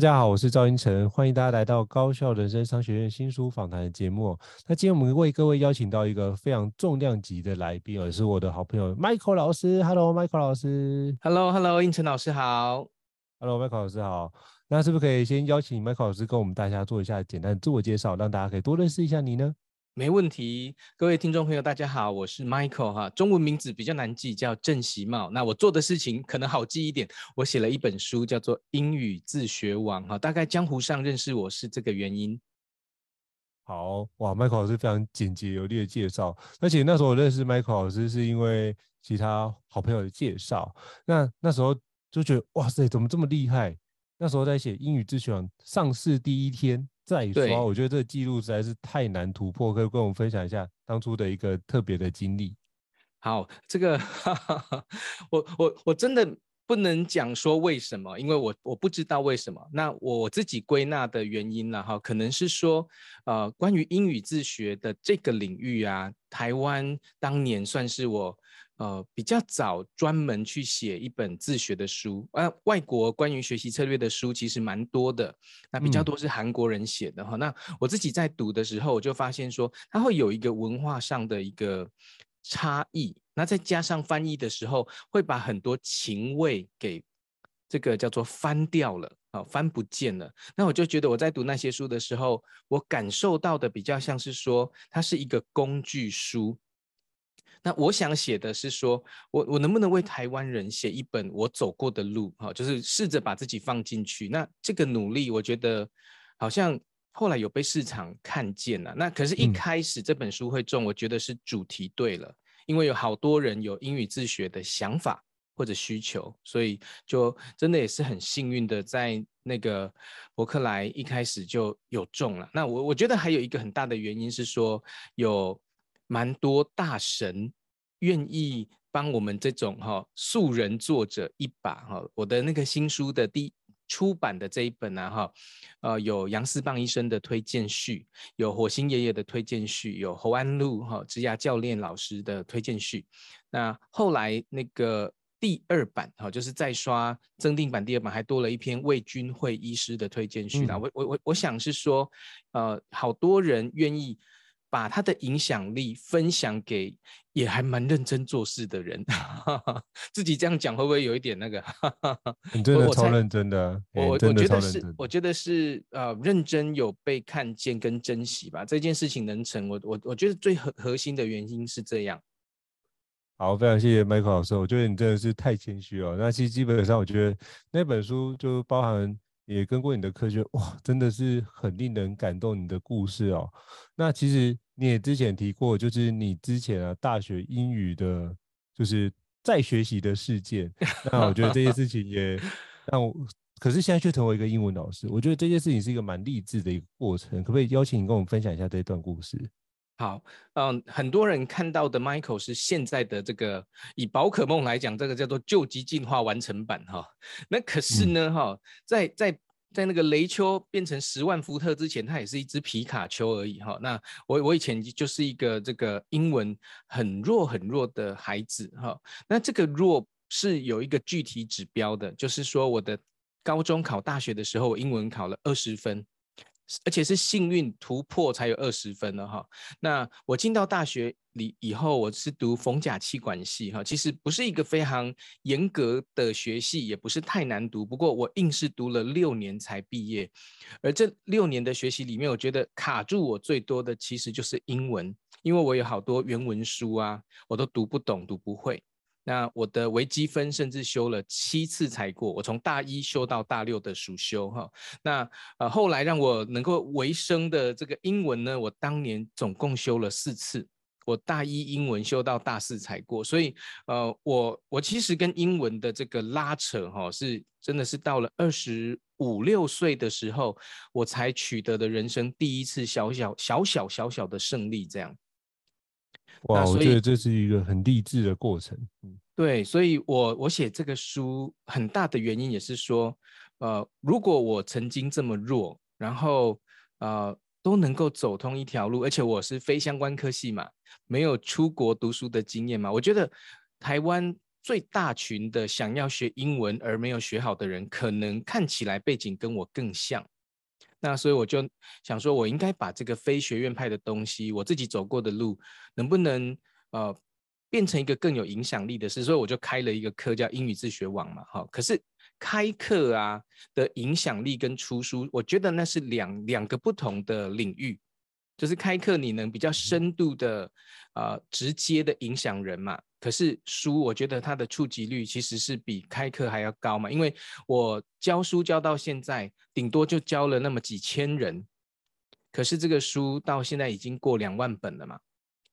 大家好，我是赵英成，欢迎大家来到高校人生商学院新书访谈的节目。那今天我们为各位邀请到一个非常重量级的来宾，也是我的好朋友 Michael 老师。Hello，Michael 老师。Hello，Hello，英成老师好。Hello，Michael 老师好。那是不是可以先邀请 Michael 老师跟我们大家做一下简单的自我介绍，让大家可以多认识一下你呢？没问题，各位听众朋友，大家好，我是 Michael 哈，中文名字比较难记，叫郑习茂。那我做的事情可能好记一点，我写了一本书，叫做《英语自学王》哈，大概江湖上认识我是这个原因。好哇，Michael 老师非常简洁有力的介绍，而且那时候我认识 Michael 老师是因为其他好朋友的介绍，那那时候就觉得哇塞，怎么这么厉害？那时候在写《英语自学王》上市第一天。再说，对我觉得这个记录实在是太难突破，可以跟我们分享一下当初的一个特别的经历。好，这个哈哈 我我我真的不能讲说为什么，因为我我不知道为什么。那我自己归纳的原因呢，哈，可能是说，呃，关于英语自学的这个领域啊，台湾当年算是我。呃，比较早专门去写一本自学的书，啊，外国关于学习策略的书其实蛮多的，那比较多是韩国人写的哈。嗯、那我自己在读的时候，我就发现说，它会有一个文化上的一个差异，那再加上翻译的时候，会把很多情味给这个叫做翻掉了，啊，翻不见了。那我就觉得我在读那些书的时候，我感受到的比较像是说，它是一个工具书。那我想写的是说，我我能不能为台湾人写一本我走过的路，哈，就是试着把自己放进去。那这个努力，我觉得好像后来有被市场看见了。那可是，一开始这本书会中，我觉得是主题对了，因为有好多人有英语自学的想法或者需求，所以就真的也是很幸运的，在那个伯克莱一开始就有中了。那我我觉得还有一个很大的原因是说有。蛮多大神愿意帮我们这种哈素人作者一把哈，我的那个新书的第出版的这一本啊哈，呃有杨思棒医生的推荐序，有火星爷爷的推荐序，有侯安路哈职涯教练老师的推荐序。那后来那个第二版哈，就是再刷增订版第二版，还多了一篇魏君慧医师的推荐序。啦、嗯、我我我我想是说，呃，好多人愿意。把他的影响力分享给也还蛮认真做事的人，自己这样讲会不会有一点那个？你真的超认真的，我我觉得是，我觉得是呃认真有被看见跟珍惜吧。这件事情能成，我我我觉得最核核心的原因是这样。好，非常谢谢 Michael 老师，我觉得你真的是太谦虚了。那其实基本上，我觉得那本书就包含。也跟过你的课，就哇，真的是很令人感动你的故事哦。那其实你也之前提过，就是你之前啊大学英语的，就是在学习的事件。那我觉得这件事情也 让我，可是现在却成为一个英文老师，我觉得这件事情是一个蛮励志的一个过程。可不可以邀请你跟我们分享一下这段故事？好，嗯，很多人看到的 Michael 是现在的这个，以宝可梦来讲，这个叫做究极进化完成版哈。那可是呢，哈、嗯，在在在那个雷丘变成十万伏特之前，它也是一只皮卡丘而已哈。那我我以前就是一个这个英文很弱很弱的孩子哈。那这个弱是有一个具体指标的，就是说我的高中考大学的时候，我英文考了二十分。而且是幸运突破才有二十分了哈。那我进到大学里以后，我是读逢甲企管系哈，其实不是一个非常严格的学系，也不是太难读。不过我硬是读了六年才毕业，而这六年的学习里面，我觉得卡住我最多的其实就是英文，因为我有好多原文书啊，我都读不懂、读不会。那我的微积分甚至修了七次才过，我从大一修到大六的暑修哈。那呃后来让我能够维生的这个英文呢，我当年总共修了四次，我大一英文修到大四才过，所以呃，我我其实跟英文的这个拉扯哈，是真的是到了二十五六岁的时候，我才取得的人生第一次小小小小小小的胜利，这样。哇，我觉得这是一个很励志的过程。嗯，对，所以我我写这个书很大的原因也是说，呃，如果我曾经这么弱，然后呃都能够走通一条路，而且我是非相关科系嘛，没有出国读书的经验嘛，我觉得台湾最大群的想要学英文而没有学好的人，可能看起来背景跟我更像。那所以我就想说，我应该把这个非学院派的东西，我自己走过的路，能不能呃变成一个更有影响力的事？所以我就开了一个课，叫英语自学网嘛，哈。可是开课啊的影响力跟出书，我觉得那是两两个不同的领域。就是开课你能比较深度的呃直接的影响人嘛。可是书，我觉得它的触及率其实是比开课还要高嘛，因为我教书教到现在，顶多就教了那么几千人，可是这个书到现在已经过两万本了嘛，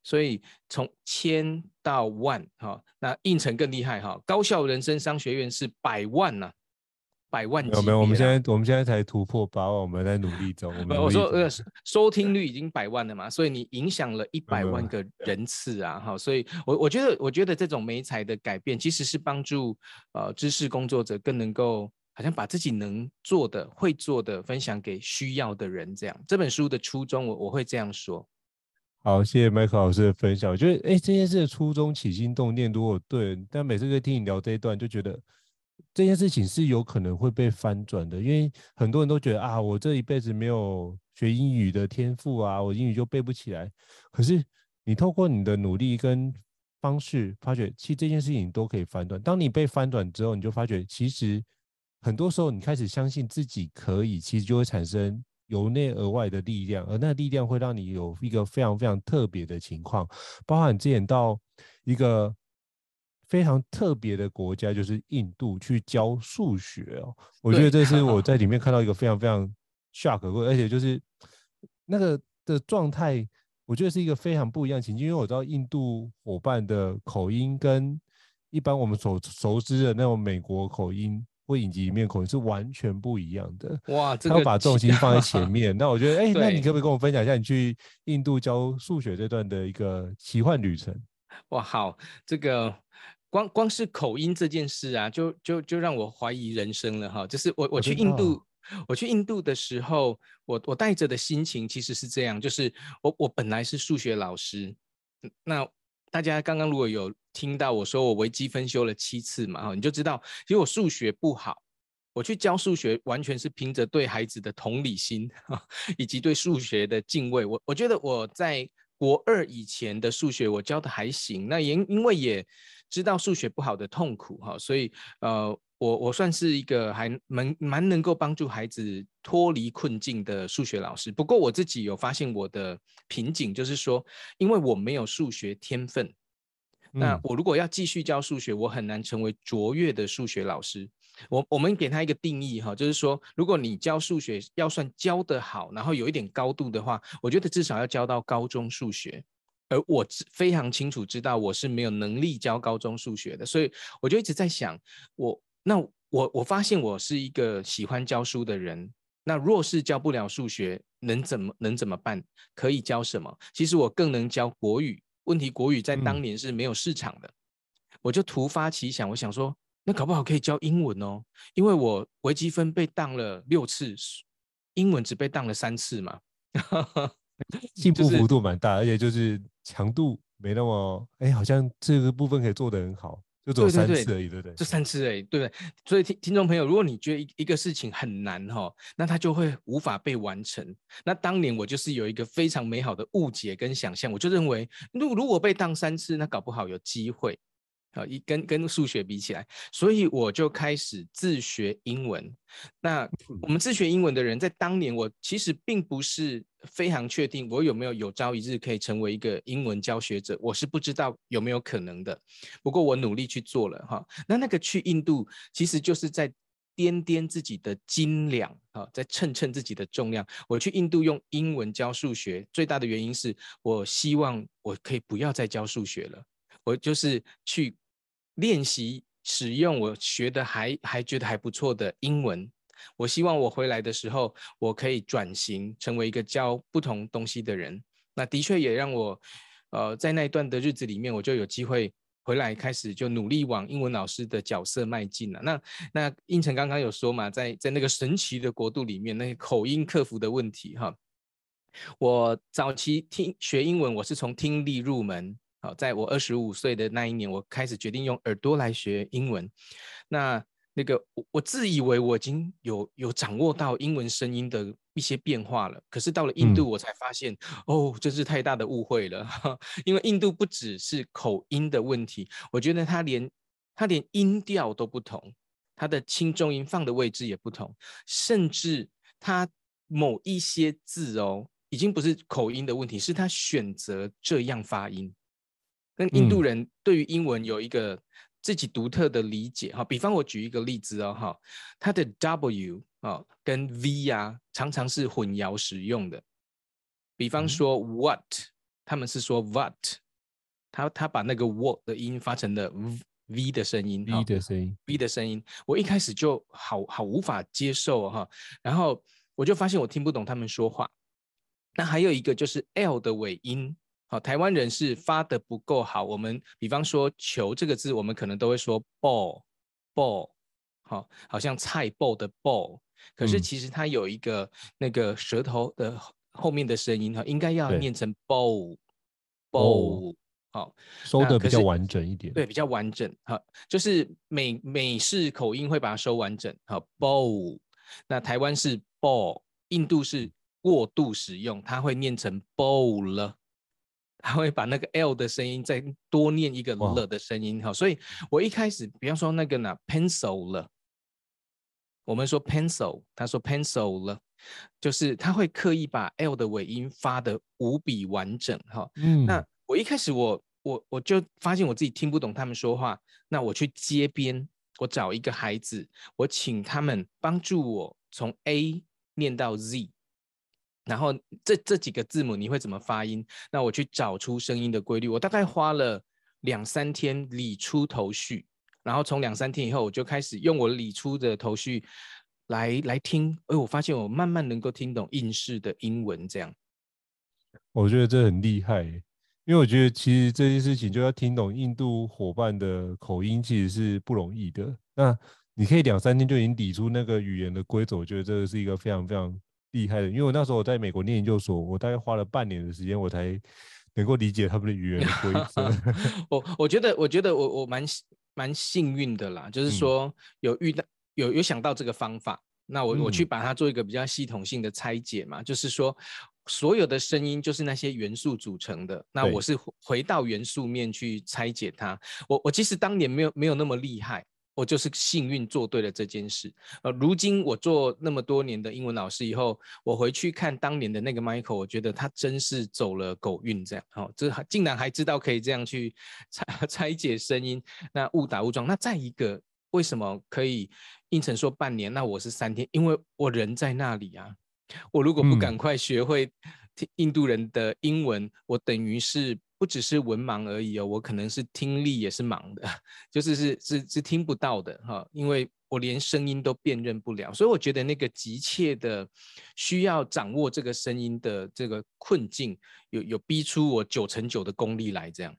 所以从千到万，哈，那应城更厉害哈，高校人生商学院是百万呢、百万级，有没有？我们现在我们现在才突破八万，我们在努力中。我们我说呃，收听率已经百万了嘛，所以你影响了一百万个人次啊，哈，所以我我觉得我觉得这种媒材的改变，其实是帮助呃知识工作者更能够好像把自己能做的、会做的分享给需要的人，这样。这本书的初衷我，我我会这样说。好，谢谢 Michael 老师的分享。我觉得，哎，这件事的初衷起心动念如果对，但每次在听你聊这一段，就觉得。这件事情是有可能会被翻转的，因为很多人都觉得啊，我这一辈子没有学英语的天赋啊，我英语就背不起来。可是你透过你的努力跟方式，发觉其实这件事情都可以翻转。当你被翻转之后，你就发觉其实很多时候你开始相信自己可以，其实就会产生由内而外的力量，而那力量会让你有一个非常非常特别的情况，包含之前到一个。非常特别的国家就是印度，去教数学哦，我觉得这是我在里面看到一个非常非常 shock 的，而且就是那个的状态，我觉得是一个非常不一样的情境，因为我知道印度伙伴的口音跟一般我们所熟知的那种美国口音或影集里面口音是完全不一样的。哇，这个他把重心放在前面，那我觉得，哎，那你可不可以跟我分享一下你去印度教数学这段的一个奇幻旅程？哇，好，这个。光光是口音这件事啊，就就就让我怀疑人生了哈。就是我我去印度，我去印度的时候，我我带着的心情其实是这样，就是我我本来是数学老师，那大家刚刚如果有听到我说我微积分修了七次嘛哈，你就知道其实我数学不好，我去教数学完全是凭着对孩子的同理心 以及对数学的敬畏。我我觉得我在国二以前的数学我教的还行，那也因为也。知道数学不好的痛苦哈，所以呃，我我算是一个还蛮蛮能够帮助孩子脱离困境的数学老师。不过我自己有发现我的瓶颈，就是说，因为我没有数学天分，那我如果要继续教数学，我很难成为卓越的数学老师。我我们给他一个定义哈，就是说，如果你教数学要算教得好，然后有一点高度的话，我觉得至少要教到高中数学。而我非常清楚知道我是没有能力教高中数学的，所以我就一直在想，我那我我发现我是一个喜欢教书的人，那若是教不了数学，能怎么能怎么办？可以教什么？其实我更能教国语。问题国语在当年是没有市场的，嗯、我就突发奇想，我想说，那搞不好可以教英文哦，因为我微积分被当了六次，英文只被当了三次嘛。进步幅度蛮大，而且就是强度没那么，哎，好像这个部分可以做得很好，就只有三次而已，对不对？就三次而已，对不对？所以听听众朋友，如果你觉得一一个事情很难哈，那它就会无法被完成。那当年我就是有一个非常美好的误解跟想象，我就认为，如如果被当三次，那搞不好有机会。啊，一跟跟数学比起来，所以我就开始自学英文。那 我们自学英文的人，在当年我其实并不是非常确定我有没有有朝一日可以成为一个英文教学者，我是不知道有没有可能的。不过我努力去做了哈。那那个去印度，其实就是在掂掂自己的斤两啊，在称称自己的重量。我去印度用英文教数学，最大的原因是我希望我可以不要再教数学了，我就是去练习使用我学的还还觉得还不错的英文。我希望我回来的时候，我可以转型成为一个教不同东西的人。那的确也让我，呃，在那一段的日子里面，我就有机会回来开始就努力往英文老师的角色迈进了。那那胤丞刚刚有说嘛，在在那个神奇的国度里面，那些口音克服的问题哈。我早期听学英文，我是从听力入门。好，在我二十五岁的那一年，我开始决定用耳朵来学英文。那那个我我自以为我已经有有掌握到英文声音的一些变化了，可是到了印度，我才发现、嗯、哦，真是太大的误会了。因为印度不只是口音的问题，我觉得它连它连音调都不同，它的轻重音放的位置也不同，甚至它某一些字哦，已经不是口音的问题，是他选择这样发音。跟印度人对于英文有一个。自己独特的理解哈，比方我举一个例子哦哈，它的 W 啊跟 V 啊常常是混淆使用的。比方说 What，他们是说 What，他他把那个 What 的音发成了 V 的声音，V 的声音，V 的声音。我一开始就好好无法接受哈，然后我就发现我听不懂他们说话。那还有一个就是 L 的尾音。好，台湾人是发的不够好。我们比方说“球”这个字，我们可能都会说 “ball”，ball，好，好像菜 ball 的 “ball”，可是其实它有一个那个舌头的后面的声音哈，应该要念成 “bow”，bow，好，收的比较完整一点。对，比较完整。好，就是美美式口音会把它收完整。好，bow，那台湾是 ball，印度是过度使用，它会念成 bowl 了。他会把那个 L 的声音再多念一个了的声音，哈，所以我一开始，比方说那个呢，pencil 了，我们说 pencil，他说 pencil 了，就是他会刻意把 L 的尾音发的无比完整，哈，嗯，那我一开始我我我就发现我自己听不懂他们说话，那我去街边，我找一个孩子，我请他们帮助我从 A 念到 Z。然后这这几个字母你会怎么发音？那我去找出声音的规律。我大概花了两三天理出头绪，然后从两三天以后，我就开始用我理出的头绪来来听。哎，我发现我慢慢能够听懂印式的英文。这样，我觉得这很厉害，因为我觉得其实这件事情就要听懂印度伙伴的口音，其实是不容易的。那你可以两三天就已经理出那个语言的规则，我觉得这个是一个非常非常。厉害的，因为我那时候我在美国念研究所，我大概花了半年的时间，我才能够理解他们的语言的规则。我我觉得，我觉得我我蛮蛮幸运的啦，就是说有遇到有有想到这个方法，那我我去把它做一个比较系统性的拆解嘛，就是说所有的声音就是那些元素组成的，那我是回到元素面去拆解它。我我其实当年没有没有那么厉害。我就是幸运做对了这件事。呃，如今我做那么多年的英文老师以后，我回去看当年的那个 Michael，我觉得他真是走了狗运这样。哦，这还竟然还知道可以这样去拆 拆解声音，那误打误撞。那再一个，为什么可以应承说半年？那我是三天，因为我人在那里啊。我如果不赶快学会印度人的英文，嗯、我等于是。不只是文盲而已哦，我可能是听力也是盲的，就是是是是听不到的哈，因为我连声音都辨认不了，所以我觉得那个急切的需要掌握这个声音的这个困境，有有逼出我九成九的功力来这样。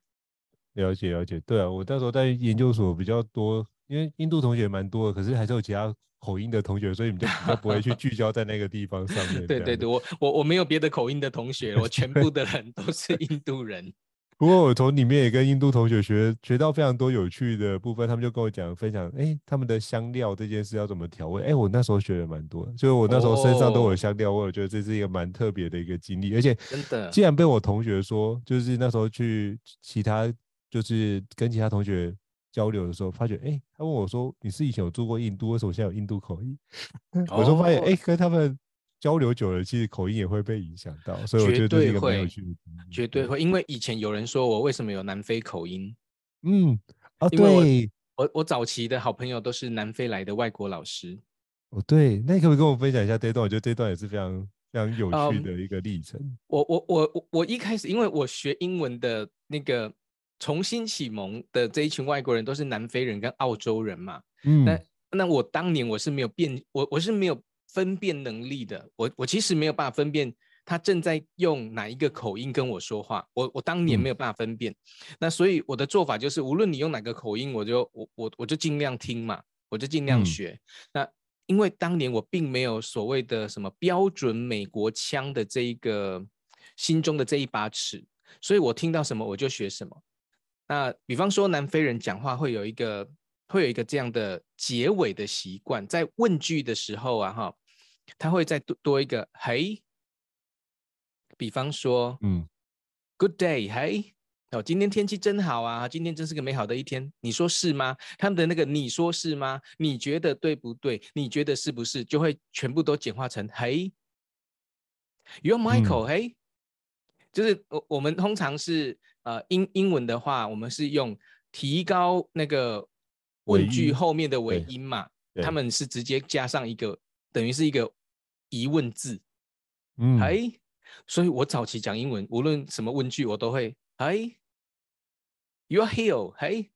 了解了解，对啊，我那时候在研究所比较多，因为印度同学蛮多的，可是还是有其他口音的同学，所以你就比较不会去聚焦在那个地方上面。对对对，我我我没有别的口音的同学，我全部的人都是 印度人。不过我从里面也跟印度同学学学到非常多有趣的部分，他们就跟我讲分享，哎，他们的香料这件事要怎么调味？哎，我那时候学的蛮多的，就是我那时候身上都有香料味，我觉得这是一个蛮特别的一个经历。而且真的，既然被我同学说，就是那时候去其他，就是跟其他同学交流的时候，发觉，哎，他问我说，你是以前有住过印度，为什么现在有印度口音？我说发现，哎，跟他们。交流久了，其实口音也会被影响到，所以我觉得这个蛮有趣的。绝对会，因为以前有人说我为什么有南非口音？嗯，啊，对，我我早期的好朋友都是南非来的外国老师，哦，对，那你可不可以跟我分享一下这段？我觉得这段也是非常非常有趣的一个历程。Um, 我我我我我一开始，因为我学英文的那个重新启蒙的这一群外国人都是南非人跟澳洲人嘛，嗯，那那我当年我是没有变，我我是没有分辨能力的，我我其实没有办法分辨他正在用哪一个口音跟我说话，我我当年没有办法分辨，嗯、那所以我的做法就是，无论你用哪个口音，我就我我我就尽量听嘛，我就尽量学，嗯、那。因为当年我并没有所谓的什么标准美国腔的这一个心中的这一把尺，所以我听到什么我就学什么。那比方说南非人讲话会有一个会有一个这样的结尾的习惯，在问句的时候啊哈，他会再多多一个嘿，比方说嗯，Good day，嘿。哦，今天天气真好啊！今天真是个美好的一天，你说是吗？他们的那个你说是吗？你觉得对不对？你觉得是不是？就会全部都简化成嘿，You're Michael，嘿、嗯，就是我我们通常是呃英英文的话，我们是用提高那个问句后面的尾音嘛，他们是直接加上一个等于是一个疑问字，嗯，哎，所以我早期讲英文，无论什么问句，我都会哎。You are here，嘿，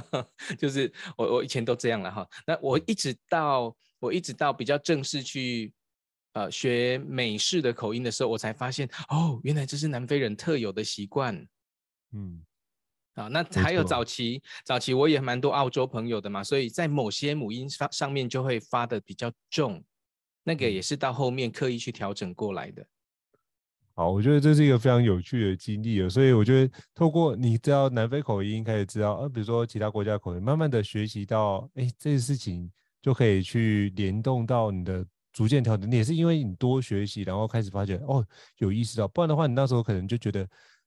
就是我我以前都这样了哈。那我一直到我一直到比较正式去呃学美式的口音的时候，我才发现哦，原来这是南非人特有的习惯。嗯，啊，那还有早期早期我也蛮多澳洲朋友的嘛，所以在某些母音上上面就会发的比较重，那个也是到后面刻意去调整过来的。好，我觉得这是一个非常有趣的经历，所以我觉得透过你知道南非口音，开始知道，呃，比如说其他国家的口音，慢慢的学习到，哎，这些事情就可以去联动到你的逐渐调整。你也是因为你多学习，然后开始发觉，哦，有意识到，不然的话，你那时候可能就觉得，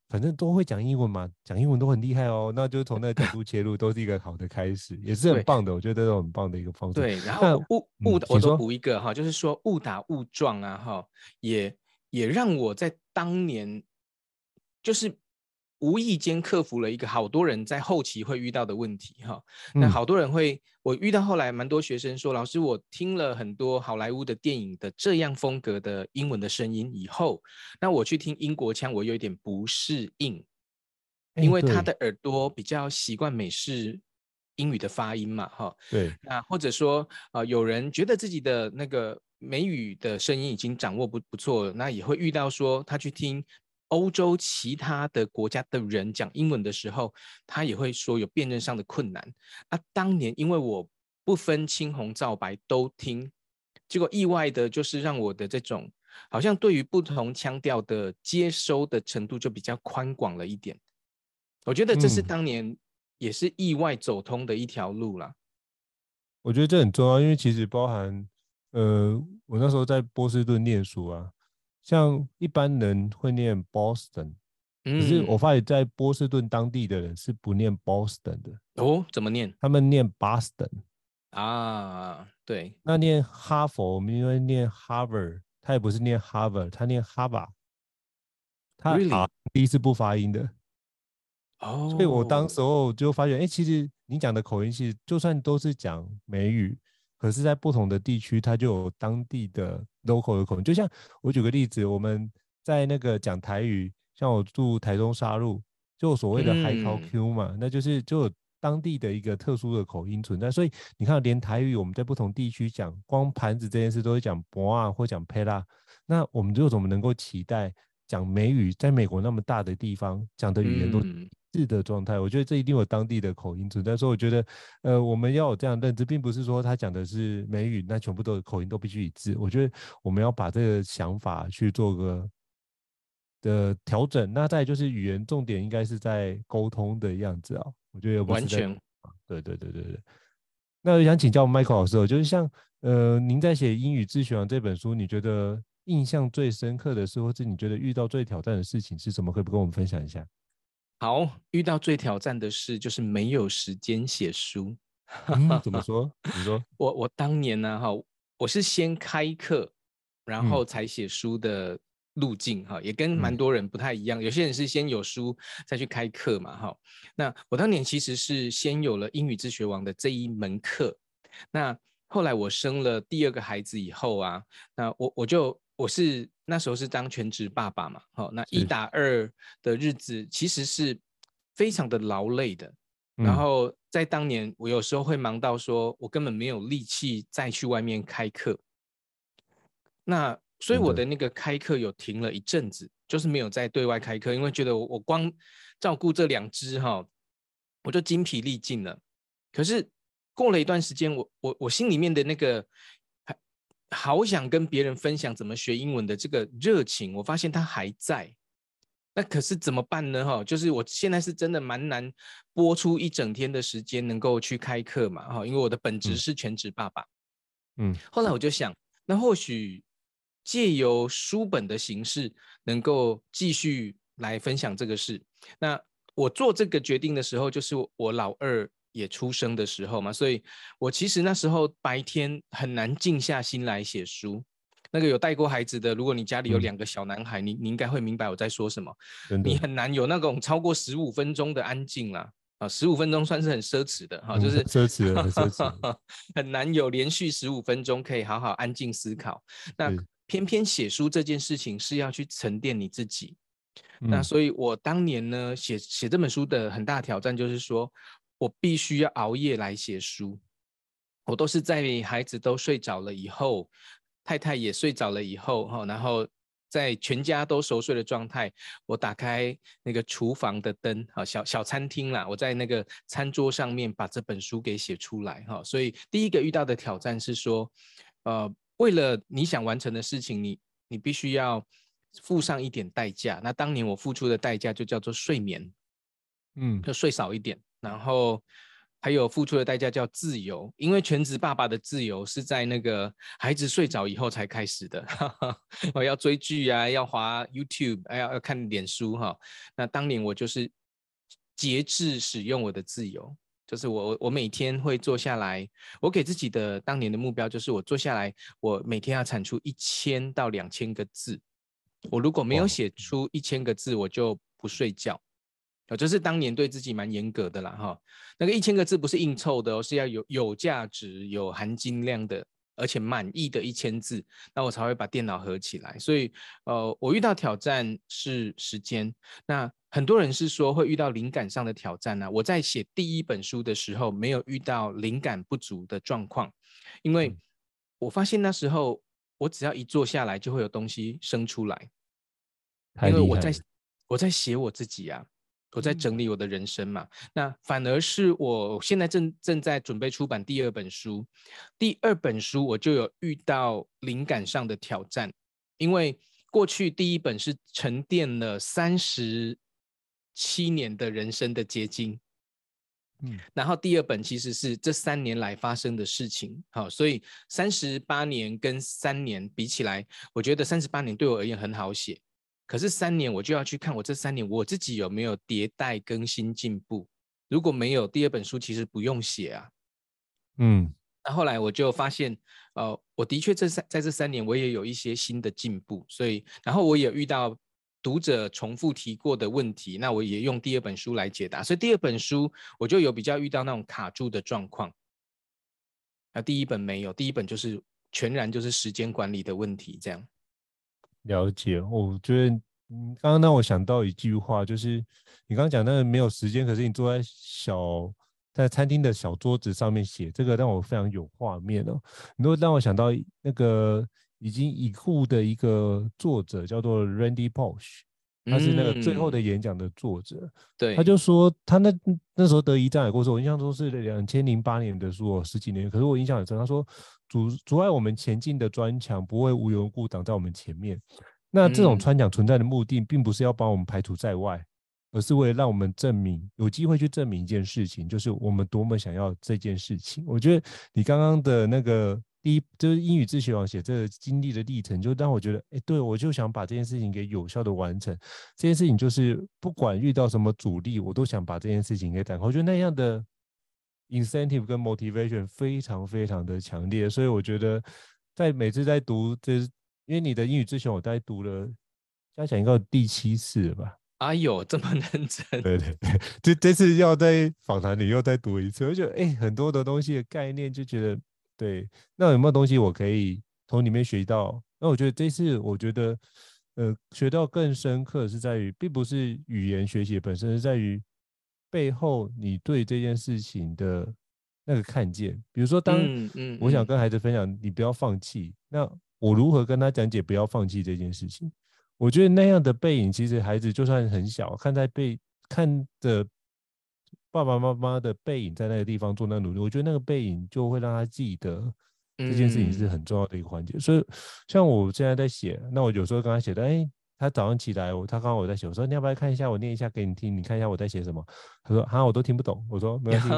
反正都会讲英文嘛，讲英文都很厉害哦，那就从那个角度切入，都是一个好的开始，也是很棒的。我觉得这种很棒的一个方式。对，然后误误、嗯，我都补一个哈，就是说误打误撞啊，哈，也。也让我在当年，就是无意间克服了一个好多人在后期会遇到的问题哈。那好多人会，我遇到后来蛮多学生说，老师，我听了很多好莱坞的电影的这样风格的英文的声音以后，那我去听英国腔，我有一点不适应，因为他的耳朵比较习惯美式英语的发音嘛，哈。对。那或者说，呃，有人觉得自己的那个。美语的声音已经掌握不不错了，那也会遇到说他去听欧洲其他的国家的人讲英文的时候，他也会说有辨认上的困难。啊，当年因为我不分青红皂白都听，结果意外的就是让我的这种好像对于不同腔调的接收的程度就比较宽广了一点。我觉得这是当年也是意外走通的一条路啦。我觉得这很重要，因为其实包含。呃，我那时候在波士顿念书啊，像一般人会念 Boston，可是我发现在波士顿当地的人是不念 Boston 的哦，怎么念？他们念 Boston 啊，对，那念哈佛，我们因为念 Harvard，他也不是念 Harvard，他念 Harvard，他 R 是不发音的哦，所以我当时候就发现，哎，其实你讲的口音其实就算都是讲美语。可是，在不同的地区，它就有当地的 local 的口音。就像我举个例子，我们在那个讲台语，像我住台中沙鹿，就所谓的海口 Q 嘛，嗯、那就是就有当地的一个特殊的口音存在。所以你看，连台语我们在不同地区讲，光盘子这件事都会讲博啊或讲佩拉，那我们就怎么能够期待讲美语，在美国那么大的地方讲的语言都？嗯是的状态，我觉得这一定有当地的口音存在。所以我觉得，呃，我们要有这样认知，并不是说他讲的是美语，那全部都口音都必须一致。我觉得我们要把这个想法去做个的调整。那再就是语言重点应该是在沟通的样子啊。我觉得完全，对对对对对。那我想请教 Michael 老师，就是像呃，您在写《英语自学王》这本书，你觉得印象最深刻的是，或是你觉得遇到最挑战的事情是什么？可以不跟我们分享一下？好，遇到最挑战的事就是没有时间写书。嗯，怎么 说？你说我我当年呢，哈，我是先开课，然后才写书的路径，哈，也跟蛮多人不太一样。有些人是先有书再去开课嘛，哈。那我当年其实是先有了英语自学王的这一门课。那后来我生了第二个孩子以后啊，那我我就我是那时候是当全职爸爸嘛，好，那一打二的日子其实是非常的劳累的。然后在当年，我有时候会忙到说，我根本没有力气再去外面开课。那所以我的那个开课有停了一阵子，就是没有再对外开课，因为觉得我我光照顾这两只哈，我就精疲力尽了。可是过了一段时间，我我我心里面的那个好想跟别人分享怎么学英文的这个热情，我发现它还在。那可是怎么办呢？哈，就是我现在是真的蛮难播出一整天的时间能够去开课嘛，哈，因为我的本职是全职爸爸。嗯，后来我就想，那或许借由书本的形式，能够继续来分享这个事。那我做这个决定的时候，就是我老二也出生的时候嘛，所以我其实那时候白天很难静下心来写书。那个有带过孩子的，如果你家里有两个小男孩，嗯、你你应该会明白我在说什么。你很难有那种超过十五分钟的安静啦，啊，十五分钟算是很奢侈的哈，嗯、就是奢侈了，很奢侈，很难有连续十五分钟可以好好安静思考。那偏偏写书这件事情是要去沉淀你自己，嗯、那所以我当年呢写写这本书的很大挑战就是说我必须要熬夜来写书，我都是在孩子都睡着了以后。太太也睡着了以后，哈，然后在全家都熟睡的状态，我打开那个厨房的灯，啊，小小餐厅啦，我在那个餐桌上面把这本书给写出来，哈，所以第一个遇到的挑战是说，呃，为了你想完成的事情，你你必须要付上一点代价。那当年我付出的代价就叫做睡眠，嗯，就睡少一点，然后。还有付出的代价叫自由，因为全职爸爸的自由是在那个孩子睡着以后才开始的。我 要追剧啊，要滑 YouTube，哎，要要看脸书哈。那当年我就是节制使用我的自由，就是我我每天会坐下来，我给自己的当年的目标就是我坐下来，我每天要产出一千到两千个字。我如果没有写出一千个字，我就不睡觉。哦，这是当年对自己蛮严格的啦，哈。那个一千个字不是硬凑的哦，是要有有价值、有含金量的，而且满意的一千字，那我才会把电脑合起来。所以，呃，我遇到挑战是时间。那很多人是说会遇到灵感上的挑战呢。我在写第一本书的时候，没有遇到灵感不足的状况，因为我发现那时候我只要一坐下来，就会有东西生出来，因为我在我在写我自己啊。我在整理我的人生嘛，那反而是我现在正正在准备出版第二本书，第二本书我就有遇到灵感上的挑战，因为过去第一本是沉淀了三十七年的人生的结晶，嗯，然后第二本其实是这三年来发生的事情，好，所以三十八年跟三年比起来，我觉得三十八年对我而言很好写。可是三年，我就要去看我这三年我自己有没有迭代更新进步。如果没有，第二本书其实不用写啊。嗯，那后来我就发现，呃，我的确这三在这三年我也有一些新的进步。所以，然后我也遇到读者重复提过的问题，那我也用第二本书来解答。所以第二本书我就有比较遇到那种卡住的状况。那第一本没有，第一本就是全然就是时间管理的问题，这样。了解，我觉得嗯，刚刚让我想到一句话，就是你刚刚讲那个没有时间，可是你坐在小在餐厅的小桌子上面写，这个让我非常有画面哦。你都让我想到那个已经已故的一个作者，叫做 Randy Pausch，他是那个最后的演讲的作者。嗯、对，他就说他那那时候得胰脏癌过世，我印象中是两千零八年的书，十几年，可是我印象很深，他说。阻阻碍我们前进的砖墙不会无缘无故挡在我们前面。那这种穿墙存在的目的，并不是要把我们排除在外，而是为了让我们证明，有机会去证明一件事情，就是我们多么想要这件事情。我觉得你刚刚的那个第一，就是英语自学网写这个经历的历程，就让我觉得，哎，对，我就想把这件事情给有效的完成。这件事情就是不管遇到什么阻力，我都想把这件事情给打开。我觉得那样的。Incentive 跟 motivation 非常非常的强烈，所以我觉得在每次在读这，因为你的英语之前，我大概读了加起来应该有第七次了吧？哎呦，这么认真？对对对，这这次要在访谈里又再读一次，我觉得哎，很多的东西的概念就觉得对，那有没有东西我可以从里面学到？那我觉得这次我觉得，呃，学到更深刻是在于，并不是语言学习本身，是在于背后你对这件事情的那个看见。比如说，当我想跟孩子分享，你不要放弃，那我如何跟他讲解不要放弃这件事情？我觉得那样的背影，其实孩子就算很小，看在背看着爸爸妈妈的背影在那个地方做那个努力，我觉得那个背影就会让他记得。这件事情是很重要的一个环节，嗯、所以像我现在在写，那我有时候跟他写的，哎、欸，他早上起来，我他刚刚我在写，我说你要不要看一下，我念一下给你听，你看一下我在写什么？他说好，我都听不懂。我说没关系，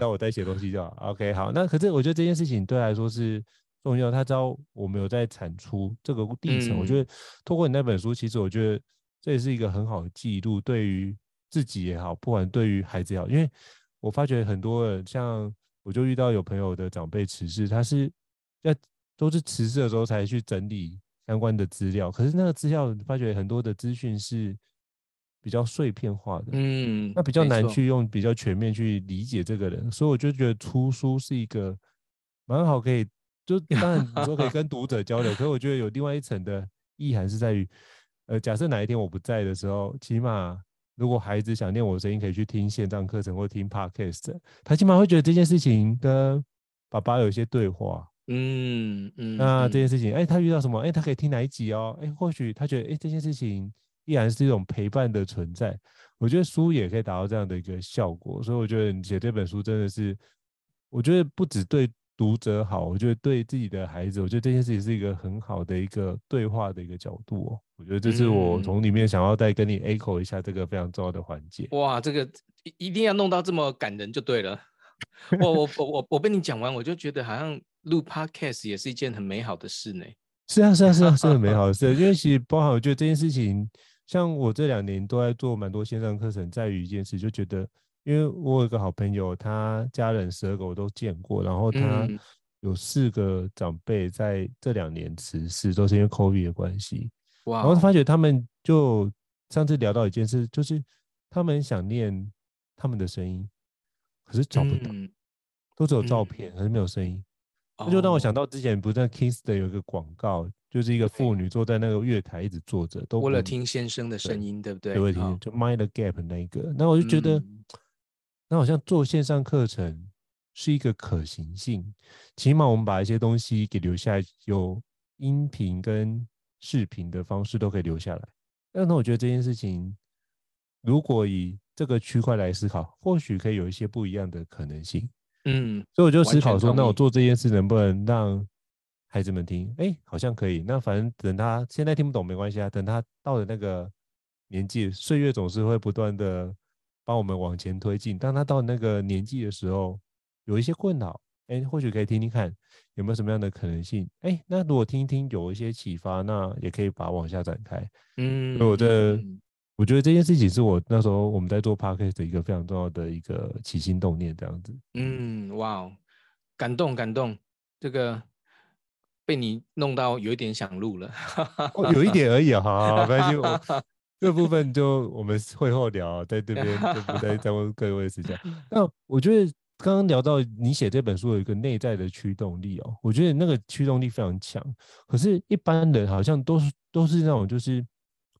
那我在写东西就好。OK，好，那可是我觉得这件事情对他来说是重要，他知道我们有在产出这个历程。嗯、我觉得透过你那本书，其实我觉得这也是一个很好的记录，对于自己也好，不管对于孩子也好，因为我发觉很多人像我就遇到有朋友的长辈辞世，他是。要都是辞世的时候才去整理相关的资料，可是那个资料发觉很多的资讯是比较碎片化的，嗯，那比较难去用比较全面去理解这个人，所以我就觉得出书是一个蛮好，可以就 当然你说可以跟读者交流，可是我觉得有另外一层的意涵是在于，呃，假设哪一天我不在的时候，起码如果孩子想念我的声音，可以去听线上课程或听 podcast，他起码会觉得这件事情跟爸爸有一些对话。嗯嗯，那这件事情，哎、欸，他遇到什么？哎、欸，他可以听哪一集哦？哎、欸，或许他觉得，哎、欸，这件事情依然是一种陪伴的存在。我觉得书也可以达到这样的一个效果，所以我觉得你写这本书真的是，我觉得不只对读者好，我觉得对自己的孩子，我觉得这件事情是一个很好的一个对话的一个角度哦。我觉得这是我从里面想要再跟你 echo 一下这个非常重要的环节。哇，这个一一定要弄到这么感人就对了。我我我我我被你讲完，我就觉得好像。录 Podcast 也是一件很美好的事呢。是啊，是啊，是啊，是很美好的事。因为其实包含，我觉得这件事情，像我这两年都在做蛮多线上课程，在于一件事，就觉得，因为我有一个好朋友，他家人十二个我都见过，然后他有四个长辈在这两年辞世，都是因为 COVID 的关系。哇！然后发觉他们就上次聊到一件事，就是他们想念他们的声音，可是找不到，都只有照片，可是没有声音。那就让我想到之前不是在 Kingston 有一个广告，就是一个妇女坐在那个月台一直坐着，都为了听先生的声音，对不对？对，听就 Mind the Gap 那一个。那我就觉得，那好像做线上课程是一个可行性，起码我们把一些东西给留下来，有音频跟视频的方式都可以留下来。那那我觉得这件事情，如果以这个区块来思考，或许可以有一些不一样的可能性。嗯，所以我就思考说，那我做这件事能不能让孩子们听？哎，好像可以。那反正等他现在听不懂没关系啊，等他到了那个年纪，岁月总是会不断的帮我们往前推进。当他到那个年纪的时候，有一些困扰，哎，或许可以听听看有没有什么样的可能性。哎，那如果听一听有一些启发，那也可以把它往下展开。嗯，所以我这。我觉得这件事情是我那时候我们在做 podcast 的一个非常重要的一个起心动念，这样子。嗯，哇，感动感动，这个被你弄到有一点想录了，哦、有一点而已啊，好，没关系，我 这部分就我们会后聊，在这边就不再 再问各位时间。那我觉得刚刚聊到你写这本书有一个内在的驱动力哦，我觉得那个驱动力非常强，可是一般人好像都是都是那种就是。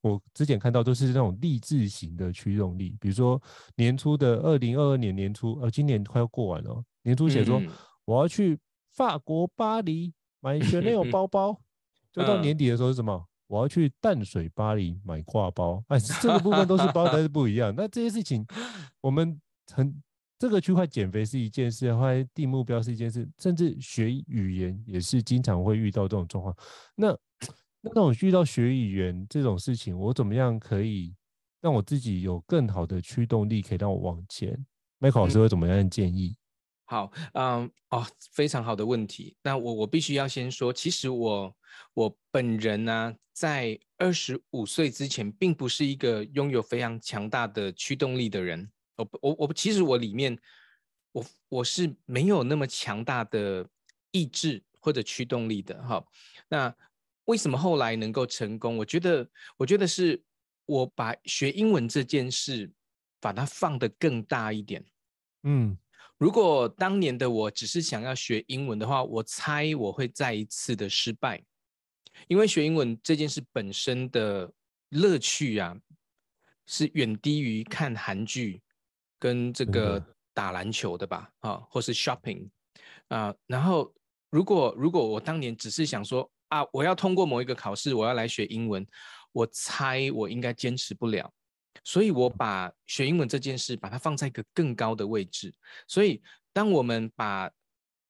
我之前看到都是那种励志型的驱动力，比如说年初的二零二二年年初，呃，今年快要过完了，年初写说我要去法国巴黎买 Chanel 包包，就到年底的时候是什么？我要去淡水巴黎买挎包，哎，这个部分都是包，但是不一样。那这些事情，我们很这个区块减肥是一件事，后来定目标是一件事，甚至学语言也是经常会遇到这种状况。那那我遇到学语言这种事情，我怎么样可以让我自己有更好的驱动力，可以让我往前？Michael 老师会怎么样建议？好，嗯，哦，非常好的问题。那我我必须要先说，其实我我本人呢、啊，在二十五岁之前，并不是一个拥有非常强大的驱动力的人。我我我，其实我里面，我我是没有那么强大的意志或者驱动力的。哈，那。为什么后来能够成功？我觉得，我觉得是我把学英文这件事把它放得更大一点。嗯，如果当年的我只是想要学英文的话，我猜我会再一次的失败，因为学英文这件事本身的乐趣啊，是远低于看韩剧跟这个打篮球的吧，啊，或是 shopping 啊。然后，如果如果我当年只是想说啊，我要通过某一个考试，我要来学英文，我猜我应该坚持不了。所以，我把学英文这件事，把它放在一个更高的位置。所以，当我们把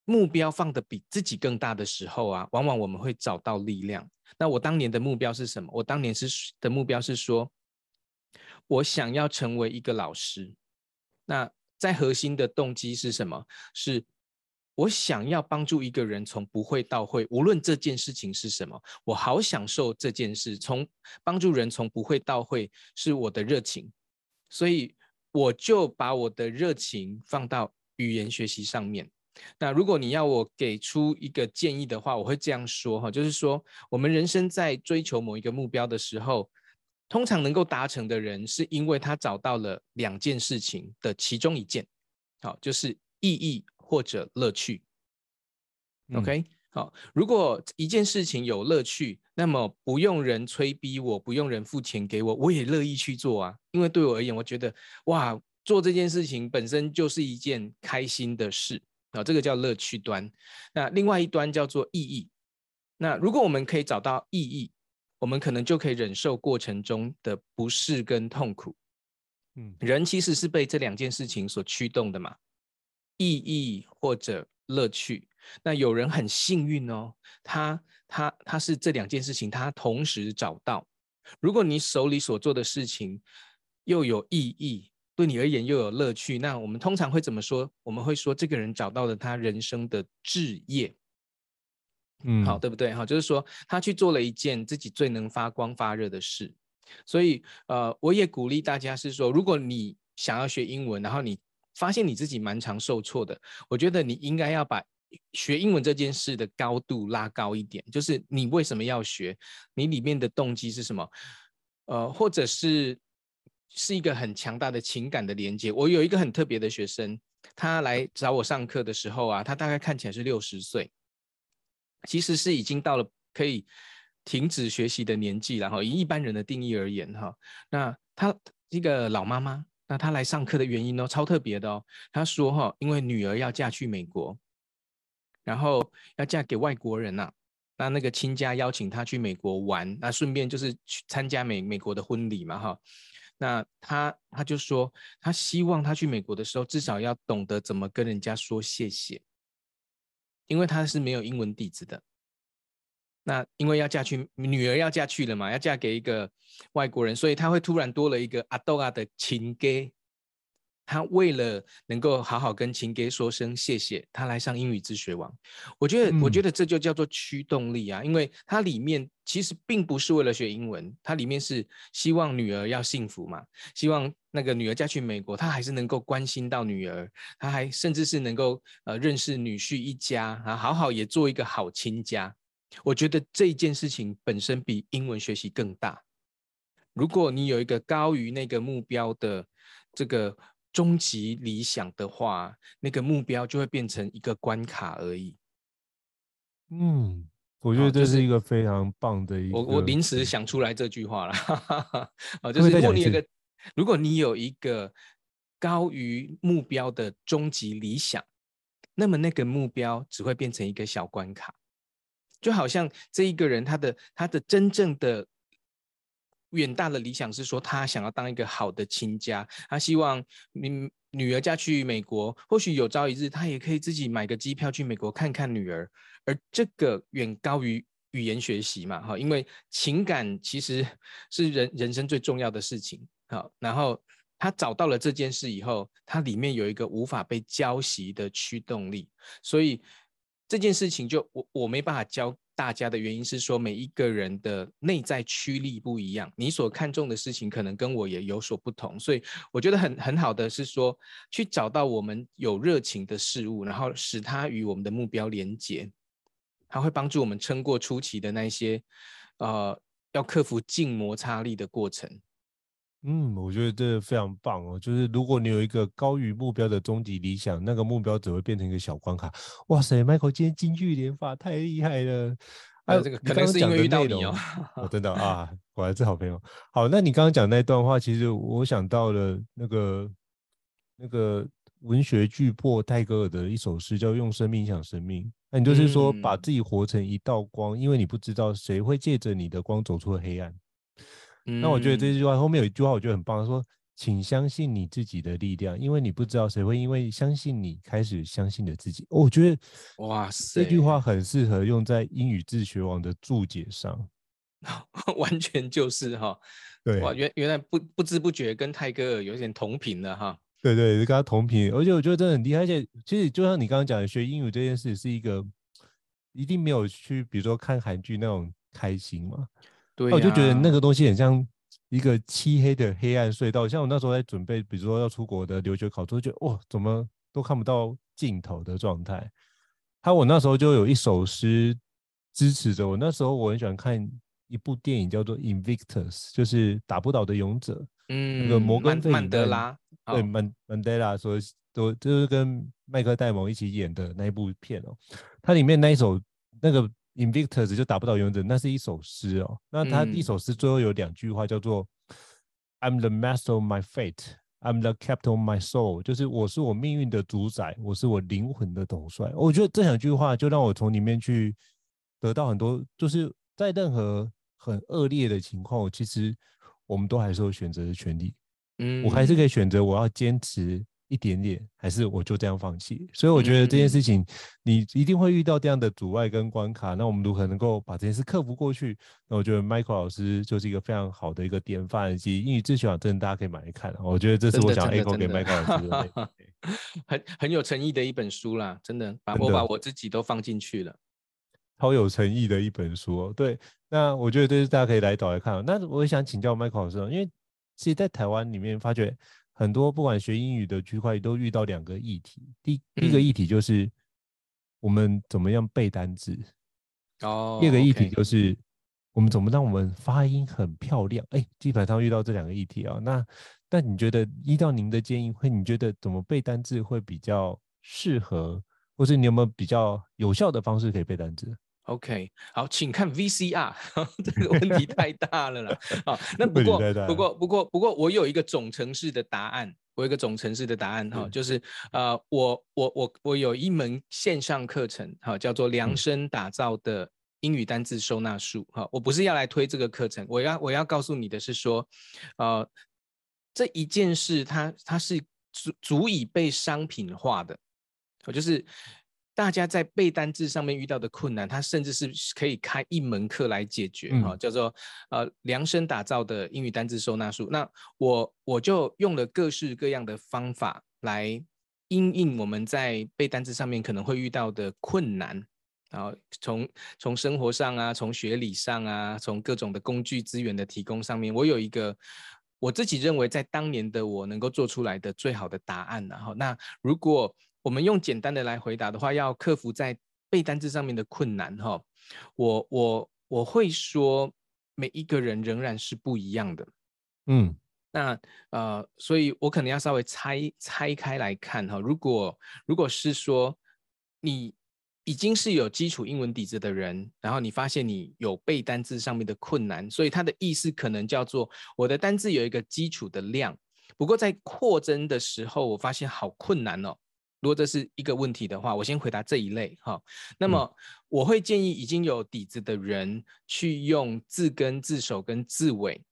目标放得比自己更大的时候啊，往往我们会找到力量。那我当年的目标是什么？我当年是的目标是说，我想要成为一个老师。那在核心的动机是什么？是。我想要帮助一个人从不会到会，无论这件事情是什么，我好享受这件事。从帮助人从不会到会是我的热情，所以我就把我的热情放到语言学习上面。那如果你要我给出一个建议的话，我会这样说哈，就是说我们人生在追求某一个目标的时候，通常能够达成的人，是因为他找到了两件事情的其中一件，好，就是意义。或者乐趣，OK，好。如果一件事情有乐趣，那么不用人催逼我，不用人付钱给我，我也乐意去做啊。因为对我而言，我觉得哇，做这件事情本身就是一件开心的事啊。这个叫乐趣端。那另外一端叫做意义。那如果我们可以找到意义，我们可能就可以忍受过程中的不适跟痛苦。嗯，人其实是被这两件事情所驱动的嘛。意义或者乐趣，那有人很幸运哦，他他他是这两件事情，他同时找到。如果你手里所做的事情又有意义，对你而言又有乐趣，那我们通常会怎么说？我们会说这个人找到了他人生的志业，嗯，好，对不对？好，就是说他去做了一件自己最能发光发热的事。所以，呃，我也鼓励大家是说，如果你想要学英文，然后你发现你自己蛮常受挫的，我觉得你应该要把学英文这件事的高度拉高一点。就是你为什么要学？你里面的动机是什么？呃，或者是是一个很强大的情感的连接。我有一个很特别的学生，他来找我上课的时候啊，他大概看起来是六十岁，其实是已经到了可以停止学习的年纪了哈。以一般人的定义而言哈，那他一个老妈妈。那他来上课的原因呢？超特别的哦。他说哈，因为女儿要嫁去美国，然后要嫁给外国人呐。那那个亲家邀请他去美国玩，那顺便就是去参加美美国的婚礼嘛哈。那他他就说，他希望他去美国的时候，至少要懂得怎么跟人家说谢谢，因为他是没有英文底子的。那因为要嫁去，女儿要嫁去了嘛，要嫁给一个外国人，所以他会突然多了一个阿豆啊的情歌。他为了能够好好跟情歌说声谢谢，他来上英语自学网。我觉得，嗯、我觉得这就叫做驱动力啊，因为它里面其实并不是为了学英文，它里面是希望女儿要幸福嘛，希望那个女儿嫁去美国，他还是能够关心到女儿，他还甚至是能够呃认识女婿一家啊，好好也做一个好亲家。我觉得这件事情本身比英文学习更大。如果你有一个高于那个目标的这个终极理想的话，那个目标就会变成一个关卡而已。嗯，我觉得这是一个非常棒的一个。我我临时想出来这句话了，啊，就是如果你有个，如果你有一个高于目标的终极理想，那么那个目标只会变成一个小关卡。就好像这一个人，他的他的真正的远大的理想是说，他想要当一个好的亲家，他希望女女儿嫁去美国，或许有朝一日他也可以自己买个机票去美国看看女儿，而这个远高于语言学习嘛，哈，因为情感其实是人人生最重要的事情，好，然后他找到了这件事以后，他里面有一个无法被浇熄的驱动力，所以。这件事情就我我没办法教大家的原因是说，每一个人的内在驱力不一样，你所看重的事情可能跟我也有所不同，所以我觉得很很好的是说，去找到我们有热情的事物，然后使它与我们的目标连接，它会帮助我们撑过初期的那些呃要克服静摩擦力的过程。嗯，我觉得这非常棒哦。就是如果你有一个高于目标的终极理想，那个目标只会变成一个小关卡。哇塞，Michael 今天金句连发，太厉害了！还、啊，这个可能是因为遇到你哦。我真的啊，果然是好朋友。好，那你刚刚讲那段话，其实我想到了那个那个文学巨擘泰戈尔的一首诗，叫《用生命影响生命》。那你就是说，把自己活成一道光，嗯、因为你不知道谁会借着你的光走出黑暗。那我觉得这句话后面有一句话，我觉得很棒，说，请相信你自己的力量，因为你不知道谁会因为相信你开始相信了自己。我觉得，哇塞，这句话很适合用在英语自学网的注解上，完全就是哈，对，哇，原原来不不知不觉跟泰戈尔有点同频了哈，对对，跟他同频，而且我觉得真的很厉害，而且其实就像你刚刚讲的，学英语这件事是一个一定没有去，比如说看韩剧那种开心嘛。对、啊，我就觉得那个东西很像一个漆黑的黑暗隧道。像我那时候在准备，比如说要出国的留学考试，就觉得哇，怎么都看不到尽头的状态。还有我那时候就有一首诗支持着我。那时候我很喜欢看一部电影，叫做《Invictus》，就是打不倒的勇者。嗯，那个摩根费曼德拉，对，曼曼德拉说都就是跟麦克戴蒙一起演的那一部片哦。它里面那一首那个。Invictus 就打不倒勇者，那是一首诗哦。那他一首诗最后有两句话叫做、嗯、“I'm the master of my fate, I'm the captain of my soul”，就是我是我命运的主宰，我是我灵魂的统帅。我觉得这两句话就让我从里面去得到很多，就是在任何很恶劣的情况，其实我们都还是有选择的权利。嗯，我还是可以选择我要坚持。一点点，还是我就这样放弃？所以我觉得这件事情，你一定会遇到这样的阻碍跟关卡。那我们如何能够把这件事克服过去？那我觉得 Michael 老师就是一个非常好的一个典范，以及英语自学网真的大家可以买来看。我觉得这是我想 echo 给 Michael 老师的，很很有诚意的一本书啦，真的把我把我自己都放进去了，超有诚意的一本书。对，那我觉得这是大家可以来找来看。那我想请教 Michael 老师，因为其实在台湾里面发觉。很多不管学英语的区块都遇到两个议题，第第一个议题就是我们怎么样背单词，哦，第二个议题就是我们怎么让我们发音很漂亮，哎，基本上遇到这两个议题啊。那那你觉得依照您的建议，会你觉得怎么背单词会比较适合，或是你有没有比较有效的方式可以背单字？OK，好，请看 VCR，这个问题 太大了啦。好，那不过不过不过不过，我有一个总程式的答案，我有一个总程式的答案哈、嗯，就是呃，我我我我有一门线上课程哈，叫做量身打造的英语单字收纳术哈。我不是要来推这个课程，我要我要告诉你的是说，呃，这一件事它它是足足以被商品化的，我就是。大家在背单字上面遇到的困难，它甚至是可以开一门课来解决哈、嗯，叫做呃量身打造的英语单字收纳术。那我我就用了各式各样的方法来因应我们在背单字上面可能会遇到的困难，然后从从生活上啊，从学理上啊，从各种的工具资源的提供上面，我有一个我自己认为在当年的我能够做出来的最好的答案。然后那如果我们用简单的来回答的话，要克服在背单字上面的困难哈。我我我会说，每一个人仍然是不一样的。嗯，那呃，所以我可能要稍微拆拆开来看哈。如果如果是说你已经是有基础英文底子的人，然后你发现你有背单字上面的困难，所以它的意思可能叫做我的单字有一个基础的量，不过在扩增的时候，我发现好困难哦。如果这是一个问题的话，我先回答这一类哈。那么我会建议已经有底子的人去用字根、字首跟字尾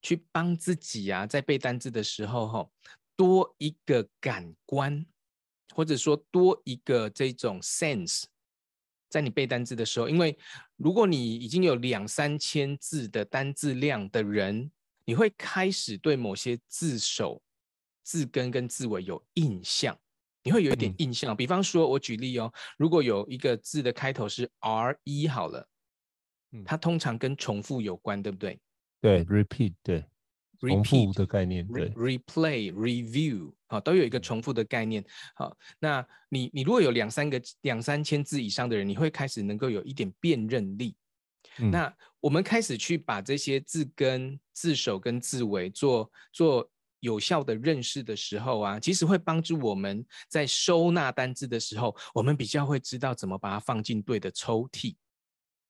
去帮自己啊，在背单字的时候哈，多一个感官，或者说多一个这种 sense，在你背单字的时候，因为如果你已经有两三千字的单字量的人，你会开始对某些字首、字根跟字尾有印象。你会有一点印象，比方说，我举例哦，如果有一个字的开头是 R E 好了，它通常跟重复有关，对不对？对，repeat，对，repeat, 重复的概念，对，replay、review，好，都有一个重复的概念。好，那你你如果有两三个两三千字以上的人，你会开始能够有一点辨认力。嗯、那我们开始去把这些字根、字首跟字尾做做有效的认识的时候啊，其实会帮助我们在收纳单字的时候，我们比较会知道怎么把它放进对的抽屉。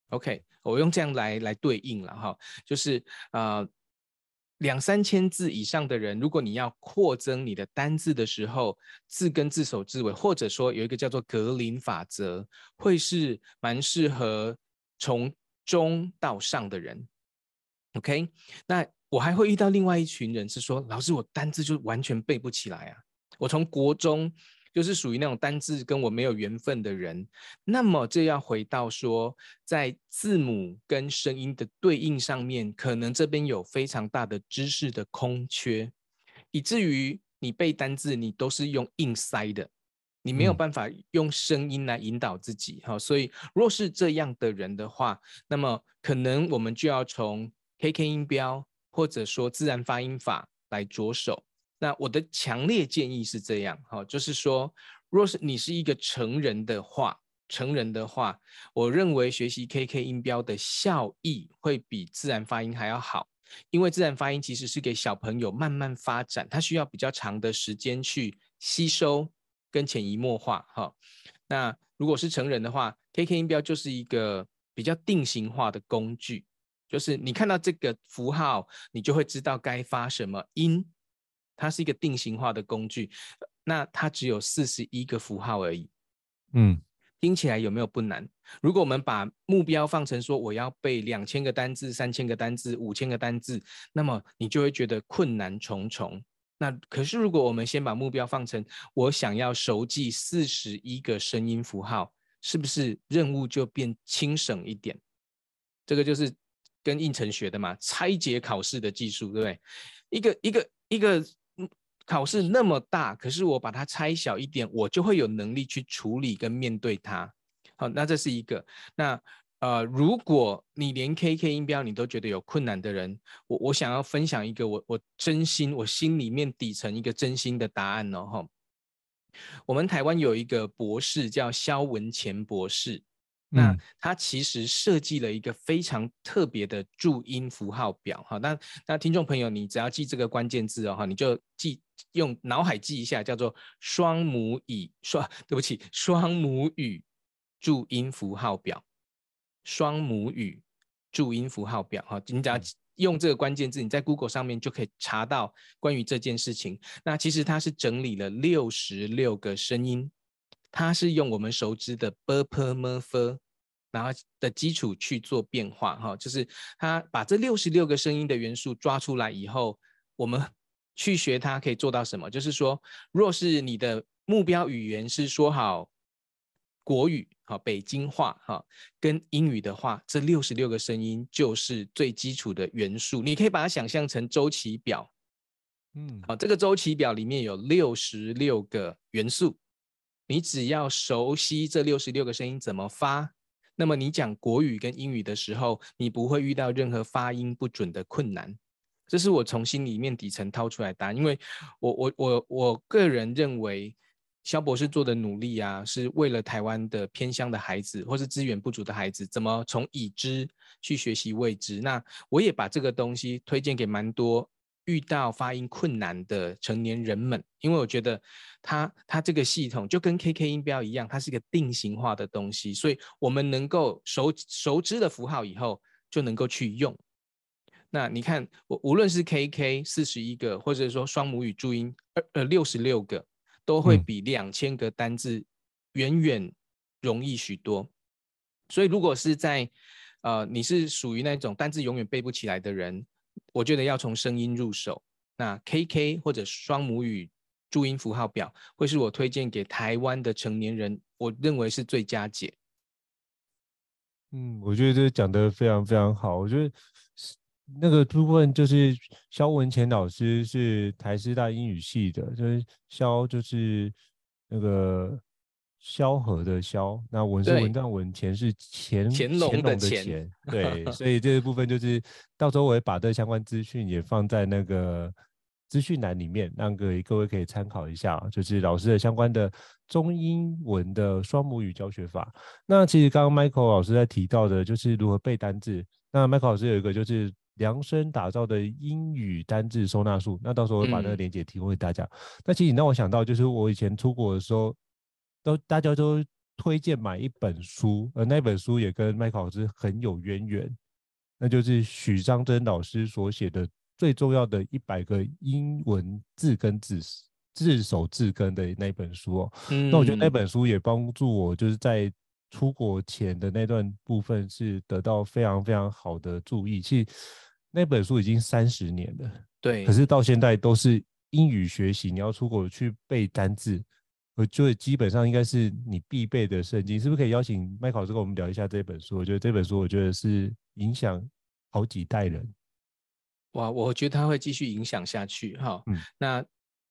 OK，我用这样来来对应了哈，就是呃。两三千字以上的人，如果你要扩增你的单字的时候，字根、字首、字尾，或者说有一个叫做格林法则，会是蛮适合从中到上的人。OK，那我还会遇到另外一群人是说，老师，我单字就完全背不起来啊，我从国中。就是属于那种单字跟我没有缘分的人，那么这要回到说，在字母跟声音的对应上面，可能这边有非常大的知识的空缺，以至于你背单字你都是用硬塞的，你没有办法用声音来引导自己。好，所以若是这样的人的话，那么可能我们就要从 KK 音标或者说自然发音法来着手。那我的强烈建议是这样，哈，就是说，若是你是一个成人的话，成人的话，我认为学习 KK 音标的效益会比自然发音还要好，因为自然发音其实是给小朋友慢慢发展，它需要比较长的时间去吸收跟潜移默化，哈。那如果是成人的话，KK 音标就是一个比较定型化的工具，就是你看到这个符号，你就会知道该发什么音。它是一个定型化的工具，那它只有四十一个符号而已。嗯，听起来有没有不难？如果我们把目标放成说我要背两千个单字、三千个单字、五千个单字，那么你就会觉得困难重重。那可是如果我们先把目标放成我想要熟记四十一个声音符号，是不是任务就变轻省一点？这个就是跟应成学的嘛，拆解考试的技术，对不对？一个一个一个。考试那么大，可是我把它拆小一点，我就会有能力去处理跟面对它。好，那这是一个。那呃，如果你连 KK 音标你都觉得有困难的人，我我想要分享一个我我真心我心里面底层一个真心的答案哦。哈，我们台湾有一个博士叫萧文乾博士。那它其实设计了一个非常特别的注音符号表，哈，那那听众朋友，你只要记这个关键字哦，哈，你就记用脑海记一下，叫做双母语双，对不起，双母语注音符号表，双母语注音符号表，哈，你只要用这个关键字，你在 Google 上面就可以查到关于这件事情。那其实它是整理了六十六个声音。它是用我们熟知的 b p m f，然后的基础去做变化，哈，就是它把这六十六个声音的元素抓出来以后，我们 去学它可以做到什么？就是说，若是你的目标语言是说好国语，好北京话，哈，跟英语的话，这六十六个声音就是最基础的元素。你可以把它想象成周期表，嗯，好，这个周期表里面有六十六个元素。你只要熟悉这六十六个声音怎么发，那么你讲国语跟英语的时候，你不会遇到任何发音不准的困难。这是我从心里面底层掏出来答案，因为我我我我个人认为，萧博士做的努力啊，是为了台湾的偏乡的孩子或是资源不足的孩子，怎么从已知去学习未知。那我也把这个东西推荐给蛮多。遇到发音困难的成年人们，因为我觉得它它这个系统就跟 KK 音标一样，它是一个定型化的东西，所以我们能够熟熟知的符号以后就能够去用。那你看，我无论是 KK 四十一个，或者说双母语注音二呃六十六个，都会比两千个单字远远容易许多。所以如果是在呃你是属于那种单字永远背不起来的人。我觉得要从声音入手，那 KK 或者双母语注音符号表会是我推荐给台湾的成年人，我认为是最佳解。嗯，我觉得这讲得非常非常好。我觉得那个部分就是肖文干老师是台师大英语系的，就是肖就是那个。萧何的萧，那文是文章文，钱是干乾隆的钱，对，所以这个部分就是到时候我会把这相关资讯也放在那个资讯栏里面，让各位各位可以参考一下，就是老师的相关的中英文的双母语教学法。那其实刚刚 Michael 老师在提到的，就是如何背单字。那 Michael 老师有一个就是量身打造的英语单字收纳术，那到时候我会把那个链接提供给大家。嗯、那其实你让我想到，就是我以前出国的时候，都大家都推荐买一本书，而那本书也跟 Michael 老师很有渊源，那就是许章真老师所写的。最重要的一百个英文字根字字首字根的那本书哦，嗯、那我觉得那本书也帮助我，就是在出国前的那段部分是得到非常非常好的注意。其实那本书已经三十年了，对，可是到现在都是英语学习，你要出国去背单字，我觉得基本上应该是你必备的圣经。是不是可以邀请麦考师跟我们聊一下这本书？我觉得这本书，我觉得是影响好几代人。哇，我觉得他会继续影响下去哈。嗯、那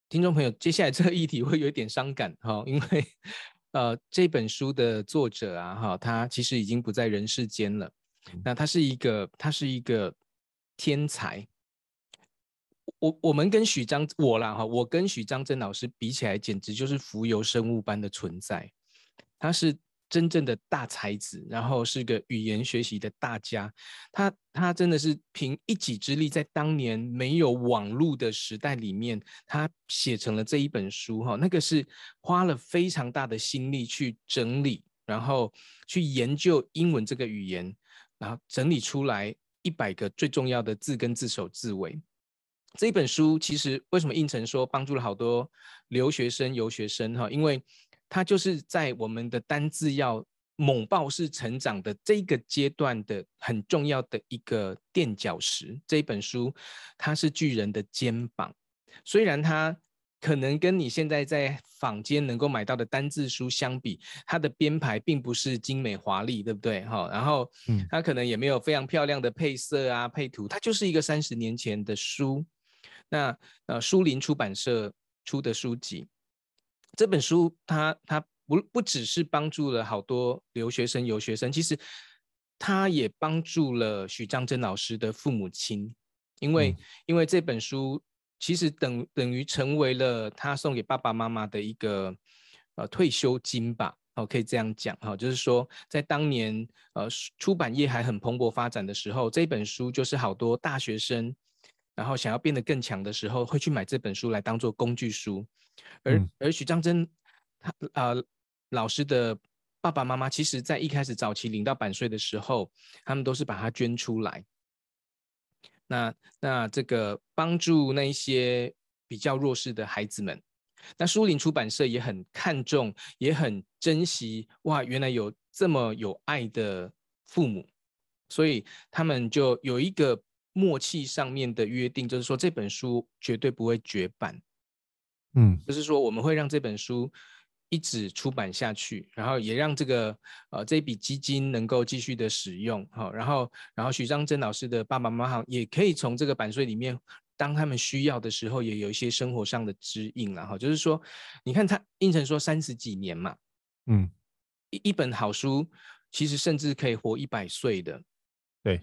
听众朋友，接下来这个议题会有一点伤感哈，因为呃这本书的作者啊哈，他其实已经不在人世间了。嗯、那他是一个，他是一个天才。我我们跟许章我啦哈，我跟许章真老师比起来，简直就是浮游生物般的存在。他是。真正的大才子，然后是个语言学习的大家，他他真的是凭一己之力，在当年没有网络的时代里面，他写成了这一本书哈，那个是花了非常大的心力去整理，然后去研究英文这个语言，然后整理出来一百个最重要的字根、字首、字尾。这一本书其实为什么应承说帮助了好多留学生、游学生哈？因为它就是在我们的单字要猛爆式成长的这个阶段的很重要的一个垫脚石。这一本书，它是巨人的肩膀。虽然它可能跟你现在在坊间能够买到的单字书相比，它的编排并不是精美华丽，对不对？哈，然后，它可能也没有非常漂亮的配色啊、配图，它就是一个三十年前的书。那呃，书林出版社出的书籍。这本书它它不不只是帮助了好多留学生、游学生，其实它也帮助了许章真老师的父母亲，因为、嗯、因为这本书其实等等于成为了他送给爸爸妈妈的一个呃退休金吧，哦，可以这样讲哈、哦，就是说在当年呃出版业还很蓬勃发展的时候，这本书就是好多大学生，然后想要变得更强的时候，会去买这本书来当做工具书。而、嗯、而许章真他啊、呃、老师的爸爸妈妈，其实在一开始早期领到版税的时候，他们都是把它捐出来。那那这个帮助那一些比较弱势的孩子们，那书林出版社也很看重，也很珍惜。哇，原来有这么有爱的父母，所以他们就有一个默契上面的约定，就是说这本书绝对不会绝版。嗯，就是说我们会让这本书一直出版下去，然后也让这个呃这笔基金能够继续的使用，好，然后然后许章真老师的爸爸妈妈也可以从这个版税里面，当他们需要的时候，也有一些生活上的指引了哈。就是说，你看他应承说三十几年嘛，嗯，一一本好书其实甚至可以活一百岁的，对。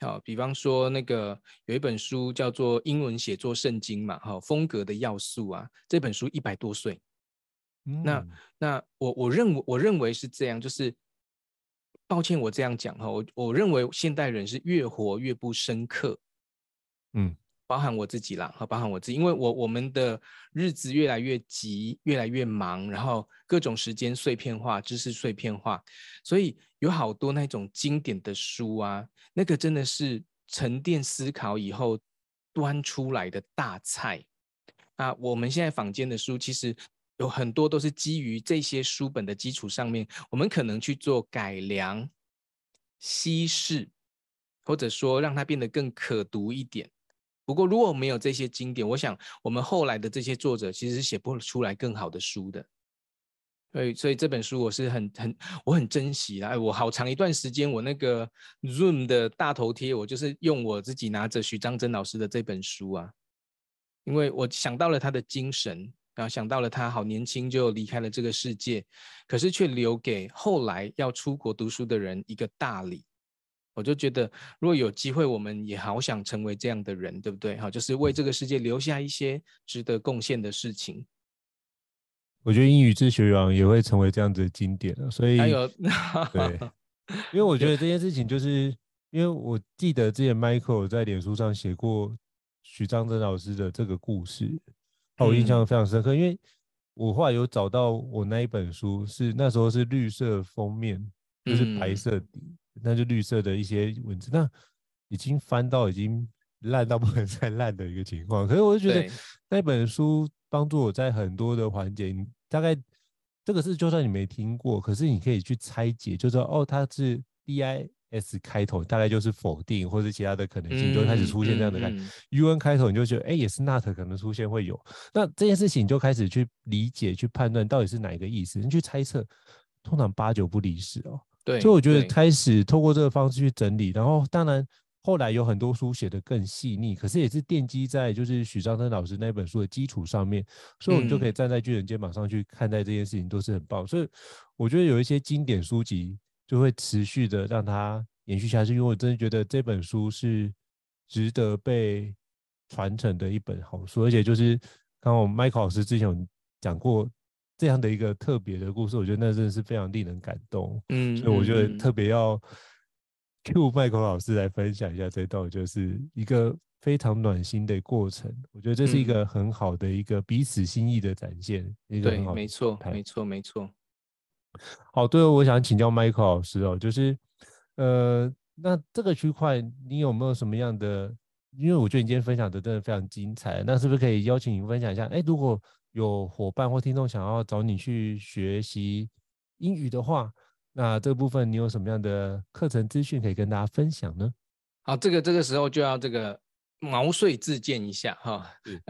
好，比方说那个有一本书叫做《英文写作圣经》嘛，哈，风格的要素啊，这本书一百多岁。嗯、那那我我认为我认为是这样，就是抱歉我这样讲哈，我我认为现代人是越活越不深刻，嗯。包含我自己啦，哈包含我自己，因为我我们的日子越来越急，越来越忙，然后各种时间碎片化，知识碎片化，所以有好多那种经典的书啊，那个真的是沉淀思考以后端出来的大菜啊。我们现在坊间的书，其实有很多都是基于这些书本的基础上面，我们可能去做改良、稀释，或者说让它变得更可读一点。不过，如果没有这些经典，我想我们后来的这些作者其实是写不出来更好的书的。所以，所以这本书我是很很我很珍惜的。哎，我好长一段时间，我那个 Zoom 的大头贴，我就是用我自己拿着许章真老师的这本书啊，因为我想到了他的精神，然后想到了他好年轻就离开了这个世界，可是却留给后来要出国读书的人一个大礼。我就觉得，如果有机会，我们也好想成为这样的人，对不对？好，就是为这个世界留下一些值得贡献的事情。我觉得英语自学王也会成为这样子的经典了，所以还有对，因为我觉得这件事情就是因为我记得之前 Michael 在脸书上写过许章真老师的这个故事，我印象非常深刻，因为我后来有找到我那一本书是那时候是绿色封面，就是白色底，那就绿色的一些文字，那已经翻到已经烂到不能再烂的一个情况，可是我就觉得那本书帮助我在很多的环节。大概这个是，就算你没听过，可是你可以去拆解，就说哦，它是 D I S 开头，大概就是否定或者其他的可能性，就开始出现这样的概念。U N 开头，你就觉得哎，也是 not 可能出现会有。那这件事情你就开始去理解、去判断到底是哪一个意思，你去猜测，通常八九不离十哦。对，所以我觉得开始透过这个方式去整理，然后当然。后来有很多书写的更细腻，可是也是奠基在就是许章生老师那本书的基础上面，所以我们就可以站在巨人肩膀上去看待这件事情，都是很棒。所以我觉得有一些经典书籍就会持续的让它延续下去，因为我真的觉得这本书是值得被传承的一本好书，而且就是刚刚我们 Michael 老师之前有讲过这样的一个特别的故事，我觉得那真的是非常令人感动。嗯，所以我觉得特别要。Q 麦克老师来分享一下这道，就是一个非常暖心的过程。我觉得这是一个很好的一个彼此心意的展现。嗯、一个很好，没错，没错，没错。好，对，我想请教麦克老师哦，就是呃，那这个区块你有没有什么样的？因为我觉得你今天分享的真的非常精彩，那是不是可以邀请你分享一下？哎，如果有伙伴或听众想要找你去学习英语的话。那这个部分你有什么样的课程资讯可以跟大家分享呢？好，这个这个时候就要这个毛遂自荐一下哈，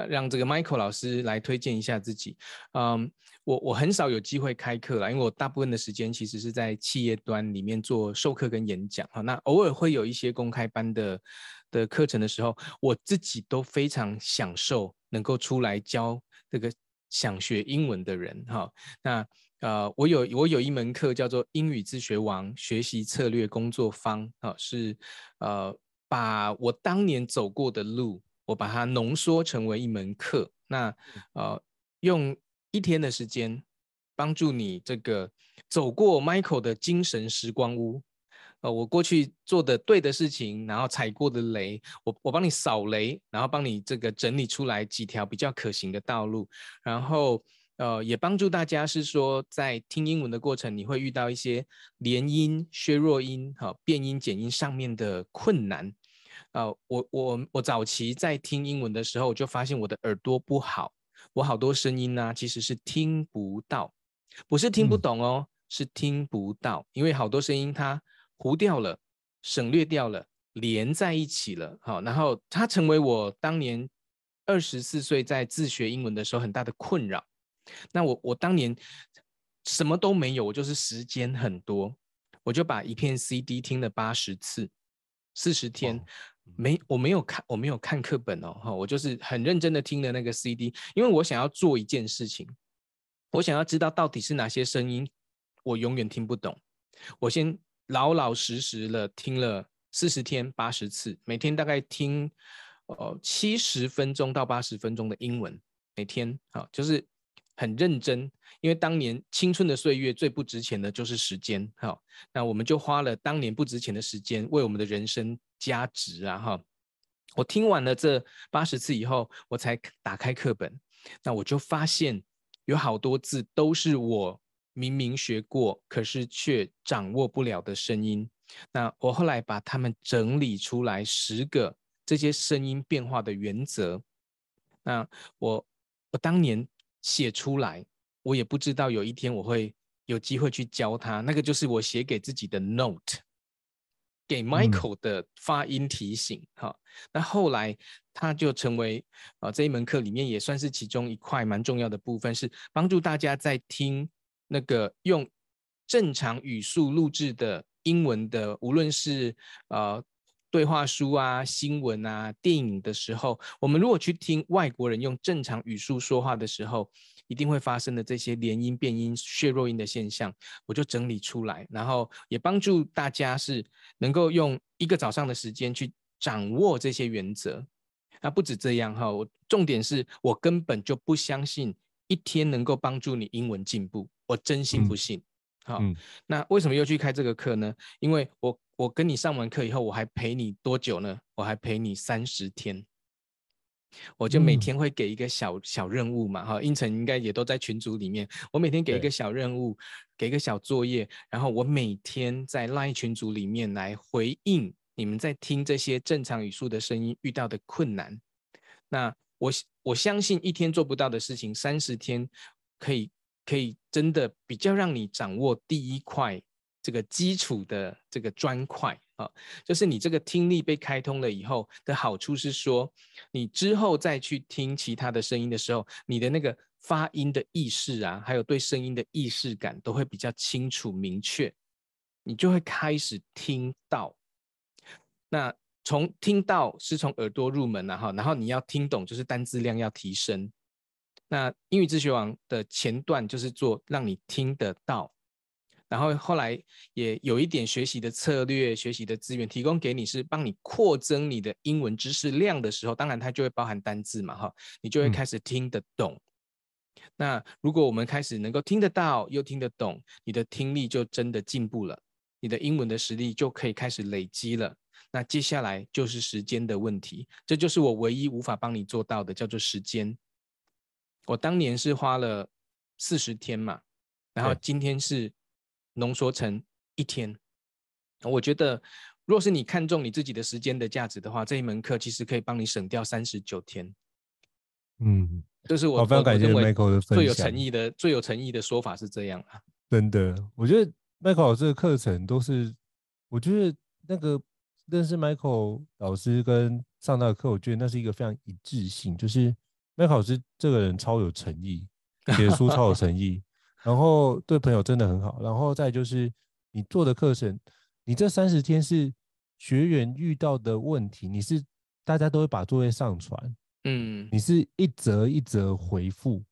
让这个 Michael 老师来推荐一下自己。嗯，我我很少有机会开课啦，因为我大部分的时间其实是在企业端里面做授课跟演讲哈。那偶尔会有一些公开班的的课程的时候，我自己都非常享受能够出来教这个想学英文的人哈。那呃，我有我有一门课叫做英语自学王学习策略工作坊，啊，是呃把我当年走过的路，我把它浓缩成为一门课，那呃用一天的时间帮助你这个走过 Michael 的精神时光屋，呃，我过去做的对的事情，然后踩过的雷，我我帮你扫雷，然后帮你这个整理出来几条比较可行的道路，然后。呃，也帮助大家是说，在听英文的过程，你会遇到一些连音、削弱音、哈、哦、变音、减音上面的困难。呃，我我我早期在听英文的时候，就发现我的耳朵不好，我好多声音呢、啊，其实是听不到，不是听不懂哦，嗯、是听不到，因为好多声音它糊掉了、省略掉了、连在一起了，好、哦，然后它成为我当年二十四岁在自学英文的时候很大的困扰。那我我当年什么都没有，我就是时间很多，我就把一片 CD 听了八十次，四十天，没我没有看我没有看课本哦，哈，我就是很认真的听了那个 CD，因为我想要做一件事情，我想要知道到底是哪些声音我永远听不懂，我先老老实实的听了四十天八十次，每天大概听呃七十分钟到八十分钟的英文，每天好就是。很认真，因为当年青春的岁月最不值钱的就是时间，哈，那我们就花了当年不值钱的时间为我们的人生加值啊，哈。我听完了这八十次以后，我才打开课本，那我就发现有好多字都是我明明学过，可是却掌握不了的声音。那我后来把它们整理出来十个这些声音变化的原则。那我我当年。写出来，我也不知道有一天我会有机会去教他。那个就是我写给自己的 note，给 Michael 的发音提醒。哈、嗯，那后来他就成为啊这一门课里面也算是其中一块蛮重要的部分，是帮助大家在听那个用正常语速录制的英文的，无论是呃。对话书啊、新闻啊、电影的时候，我们如果去听外国人用正常语速说话的时候，一定会发生的这些连音、变音、血弱音的现象，我就整理出来，然后也帮助大家是能够用一个早上的时间去掌握这些原则。那不止这样哈，我重点是我根本就不相信一天能够帮助你英文进步，我真心不信。好，嗯，那为什么又去开这个课呢？因为我。我跟你上完课以后，我还陪你多久呢？我还陪你三十天，我就每天会给一个小小任务嘛，哈，英成应该也都在群组里面。我每天给一个小任务，给一个小作业，然后我每天在 LINE 群组里面来回应你们在听这些正常语速的声音遇到的困难。那我我相信一天做不到的事情，三十天可以可以真的比较让你掌握第一块。这个基础的这个砖块啊，就是你这个听力被开通了以后的好处是说，你之后再去听其他的声音的时候，你的那个发音的意识啊，还有对声音的意识感都会比较清楚明确，你就会开始听到。那从听到是从耳朵入门啊，哈，然后你要听懂，就是单字量要提升。那英语自学王的前段就是做让你听得到。然后后来也有一点学习的策略、学习的资源提供给你，是帮你扩增你的英文知识量的时候，当然它就会包含单字嘛，哈，你就会开始听得懂。嗯。那如果我们开始能够听得到又听得懂，你的听力就真的进步了，你的英文的实力就可以开始累积了。那接下来就是时间的问题，这就是我唯一无法帮你做到的，叫做时间。我当年是花了四十天嘛，然后今天是。浓缩成一天，我觉得，若是你看重你自己的时间的价值的话，这一门课其实可以帮你省掉三十九天。嗯，这是我非常感谢 Michael 的分享。最有诚意的、最有诚意的说法是这样啊。真的，我觉得 Michael 老师的课程都是，我觉得那个认识 Michael 老师跟上他的课，我觉得那是一个非常一致性，就是 Michael 老师这个人超有诚意，写书超有诚意。然后对朋友真的很好，然后再就是你做的课程，你这三十天是学员遇到的问题，你是大家都会把作业上传，嗯，你是一则一则回复，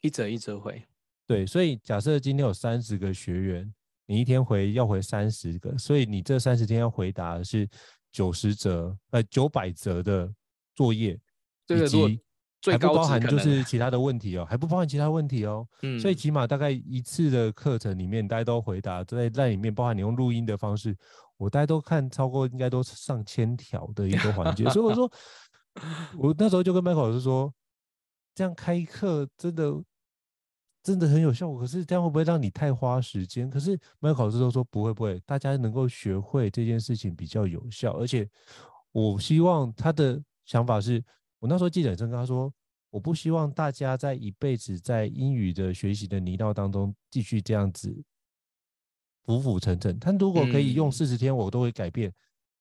一则一则回，对，所以假设今天有三十个学员，你一天回要回三十个，所以你这三十天要回答的是九十则呃九百则的作业，以及。还不包含就是其他的问题哦，还不包含其他问题哦。嗯，所以起码大概一次的课程里面，大家都回答在在里面，包含你用录音的方式，我大家都看超过应该都上千条的一个环节。所以我说，我那时候就跟 Michael 老师说，这样开课真的真的很有效果。可是这样会不会让你太花时间？可是 Michael 老师都说不会不会，大家能够学会这件事情比较有效。而且我希望他的想法是。我那时候记得很深刻，他说：“我不希望大家在一辈子在英语的学习的泥淖当中继续这样子浮浮沉沉。他如果可以用四十天，我都会改变。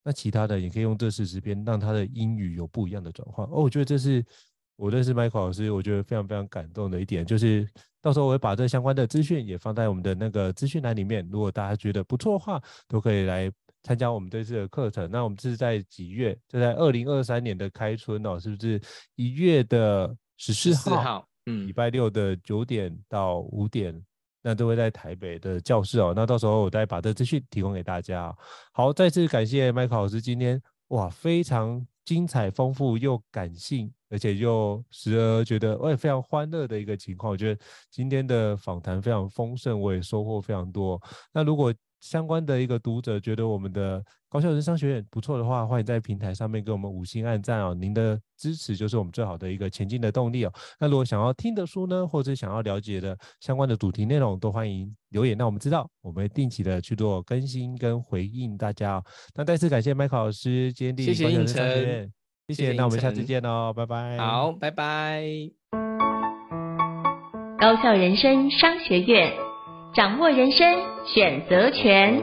那其他的也可以用这四十天，让他的英语有不一样的转换。哦，我觉得这是我认识 Michael 老师，我觉得非常非常感动的一点，就是到时候我会把这相关的资讯也放在我们的那个资讯栏里面。如果大家觉得不错的话，都可以来。”参加我们这次的课程，那我们这是在几月？就在二零二三年的开春哦，是不是一月的十四号？号，嗯，礼拜六的九点到五点，那都会在台北的教室哦。那到时候我再把这资讯提供给大家。好，再次感谢 Michael 老师今天哇，非常精彩丰富又感性，而且又时而觉得我也非常欢乐的一个情况。我觉得今天的访谈非常丰盛，我也收获非常多。那如果相关的一个读者觉得我们的高校人生商学院不错的话，欢迎在平台上面给我们五星按赞哦。您的支持就是我们最好的一个前进的动力哦。那如果想要听的书呢，或者想要了解的相关的主题内容，都欢迎留言那我们知道，我们会定期的去做更新跟回应大家哦。那再次感谢 Michael 老师，坚定高效人生商学院，谢谢，谢谢。那我们下次见哦，拜拜。好，拜拜。高校人生商学院。掌握人生选择权。